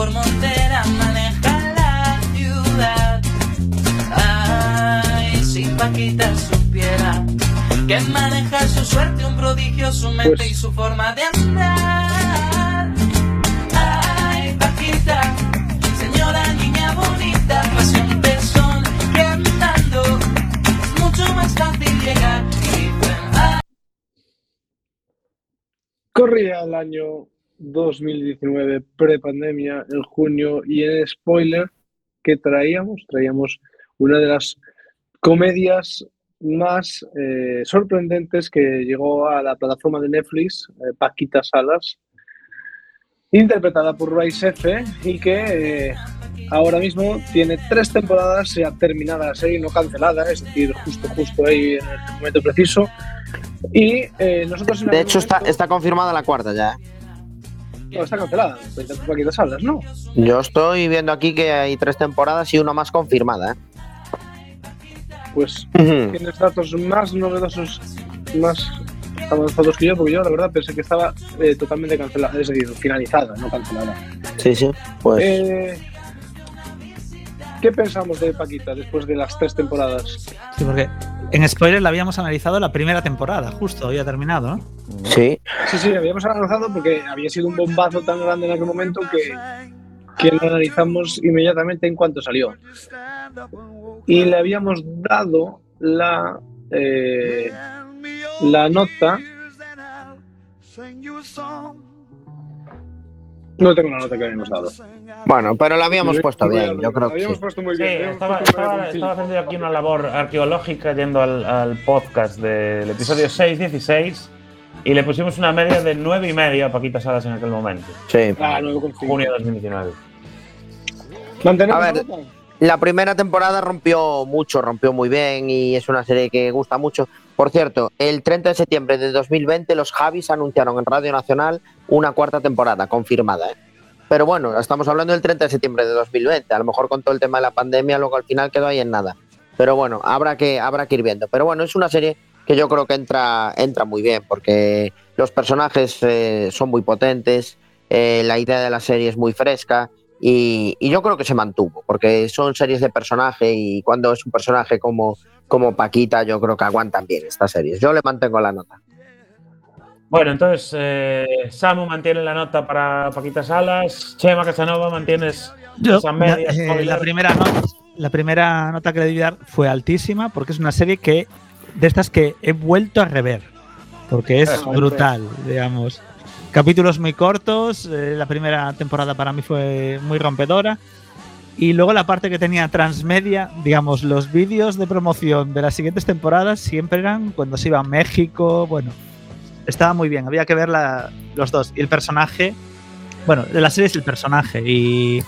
por Montera maneja la ciudad. Ay, si Paquita supiera que maneja su suerte, un prodigio, su mente pues y su forma de andar. Ay, Paquita, señora niña bonita, pasión pezón quemando, es mucho más fácil llegar. Y... Corría el año 2019, prepandemia, en junio, y en spoiler, ¿qué traíamos? Traíamos una de las comedias más eh, sorprendentes que llegó a la plataforma de Netflix, eh, Paquita Salas, interpretada por Rice F, y que eh, ahora mismo tiene tres temporadas ya terminada la serie, no cancelada, es decir, justo, justo ahí en el momento preciso. Y eh, nosotros en De hecho, está, está confirmada la cuarta ya. No, está cancelada, Paquita Salas, ¿no? Yo estoy viendo aquí que hay tres temporadas y una más confirmada. ¿eh? Pues tienes datos más novedosos, más avanzados que yo, porque yo la verdad pensé que estaba eh, totalmente cancelada, es decir, finalizada, no cancelada. Sí, sí. Pues Eh, ¿Qué pensamos de Paquita después de las tres temporadas? Sí, porque en spoiler la habíamos analizado la primera temporada, justo, había terminado, ¿no? sí. Sí, sí, habíamos analizado porque había sido un bombazo tan grande en aquel momento que, que lo analizamos inmediatamente en cuanto salió. Y le habíamos dado la, eh, la nota. No tengo la nota que habíamos dado. Bueno, pero la habíamos puesto bien, bien, yo creo la que sí. habíamos puesto muy Sí, bien. habíamos estaba, puesto muy estaba, bien, sí. estaba haciendo aquí una labor arqueológica yendo al, al podcast del episodio 6-16 y le pusimos una media de 9 y medio a Paquita Salas en aquel momento. Sí. Ah, 9,5. Junio de 2019. ¿Mantenemos A la ver, nota? La primera temporada rompió mucho, rompió muy bien y es una serie que gusta mucho. Por cierto, el 30 de septiembre de 2020 los Javis anunciaron en Radio Nacional una cuarta temporada confirmada. Pero bueno, estamos hablando del 30 de septiembre de 2020. A lo mejor con todo el tema de la pandemia luego al final quedó ahí en nada. Pero bueno, habrá que, habrá que ir viendo. Pero bueno, es una serie que yo creo que entra, entra muy bien porque los personajes eh, son muy potentes, eh, la idea de la serie es muy fresca y yo creo que se mantuvo porque son series de personaje y cuando es un personaje como, como Paquita yo creo que aguantan bien estas series. Yo le mantengo la nota. Bueno, entonces eh, Samu mantiene la nota para Paquita Salas, Chema Casanova mantienes Yo, esa media. la, eh, spoiler. la primera nota, la primera nota que le di dar fue altísima porque es una serie que de estas que he vuelto a rever porque es brutal, digamos. Capítulos muy cortos, eh, la primera temporada para mí fue muy rompedora y luego la parte que tenía transmedia, digamos, los vídeos de promoción de las siguientes temporadas siempre eran cuando se iba a México, bueno, estaba muy bien, había que ver la- los dos y el personaje, bueno, de la serie es el personaje y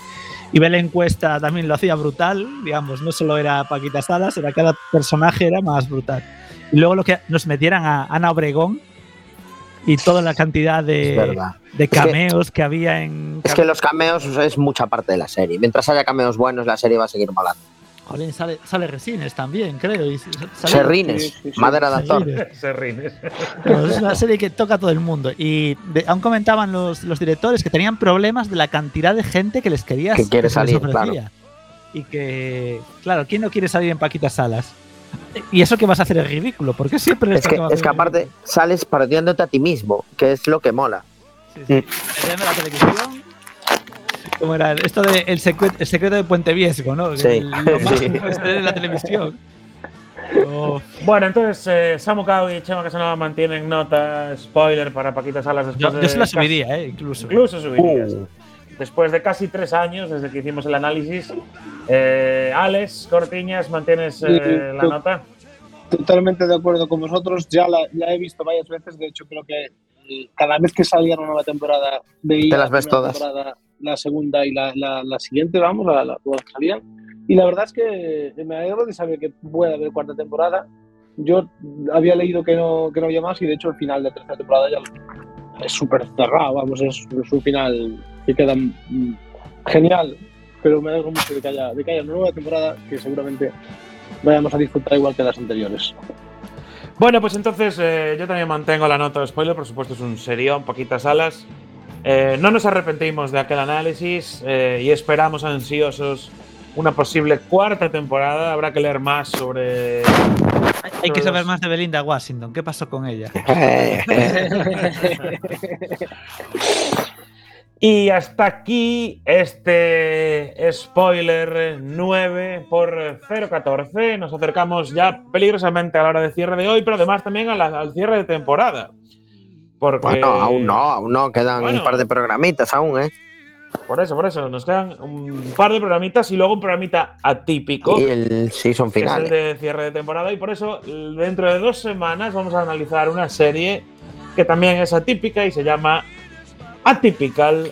y ver la encuesta también lo hacía brutal, digamos, no solo era Paquita Salas, era cada personaje era más brutal. Y luego lo que nos metieran a Ana Obregón y toda la cantidad de, de Es que- cameos que, había en... Es que los cameos es mucha parte de la serie. Mientras haya cameos buenos, la serie va a seguir molando. Jolín, sale, sale Resines también, creo. y sale- Serrines, madera de actor. Serrines. Se rines. Claro, es una serie que toca a todo el mundo. Y de- aún comentaban los, los directores que tenían problemas de la cantidad de gente que les quería Que quiere salir, ofrecía. Y que, claro, ¿quién no quiere salir en Paquita Salas? Y eso que vas a hacer es ridículo, porque siempre Es que, es aparte sales parodiándote a ti mismo, que es lo que mola. ridículo. Viendo la televisión. ¿Cómo era? Esto de el, secreto, el secreto de Puente Viesgo, ¿no? Sí, El- lo más sí. la televisión. Oh, Bueno, entonces eh, Samu Cao y Chema Casanova mantienen nota spoiler para Paquita Salas después yo, de yo se la casi- subiría, ¿eh? Incluso. Incluso subirías. Uh. Después de casi tres años desde que hicimos el análisis, eh, Alex Cortiñas, ¿mantienes eh, Sí, la nota? Totalmente de acuerdo con vosotros. Ya la, la he visto varias veces. De hecho, creo que eh, cada vez que salía una nueva temporada veía Te las la ves todas. temporada, la segunda y la, la, la siguiente, vamos, la, la, que salían. Y la verdad es que me alegro de saber que puede haber cuarta temporada. Yo había leído que no, que no había más y de hecho el final de la tercera temporada ya es súper cerrado, vamos, es, es un final que queda mm, genial, pero me alegro mucho de que, haya, de que haya una nueva temporada que seguramente vayamos a disfrutar igual que las anteriores. Bueno, pues entonces eh, yo también mantengo la nota de spoiler, por supuesto es un serión, Paquitas Salas. Eh, no nos arrepentimos de aquel análisis eh, y esperamos ansiosos una posible cuarta temporada. Habrá que leer más sobre Hay que saber más de Belinda Washington. ¿Qué pasó con ella? Y hasta aquí este spoiler 9 por 014. Nos acercamos ya peligrosamente a la hora de cierre de hoy, pero además también a la- al cierre de temporada. Porque, Bueno, aún no, aún no, quedan Bueno. un par de programitas aún, ¿eh? Por eso, por eso, nos quedan un par de programitas y luego un programita atípico. Y el season que es final. el de cierre de temporada. Y por eso, dentro de dos semanas, vamos a analizar una serie que también es atípica y se llama Atypical.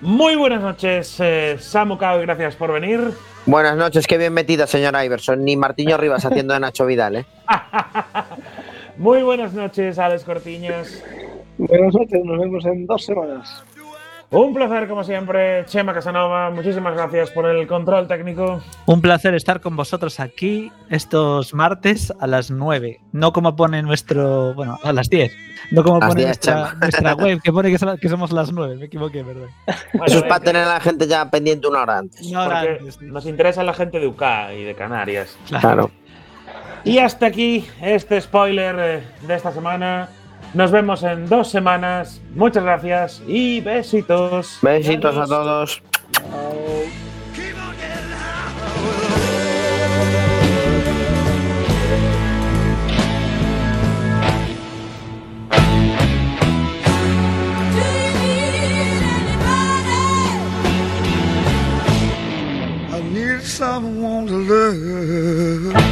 Muy buenas noches, eh, Samu Cao, y gracias por venir. Buenas noches, qué bien metida, señora Iverson. Ni Martiño Rivas haciendo de Nacho Vidal, ¿eh? Muy buenas noches, Alex Cortiñas. Buenas noches, nos vemos en dos semanas. Un placer, como siempre, Chema Casanova. Muchísimas gracias por el control técnico. Un placer estar con vosotros aquí estos martes a las 9. No como pone nuestro. Bueno, a las 10. No como Las pone 10, nuestra, Chema. nuestra web, que pone que, son- que somos las 9. Me equivoqué, perdón. Eso es para tener a la gente ya pendiente una hora antes. Una hora Porque antes. nos interesa la gente de UK y de Canarias. Claro. Y hasta aquí este spoiler eh, de esta semana. Nos vemos en dos semanas. Muchas gracias y besitos. Besitos a todos. I need someone to love.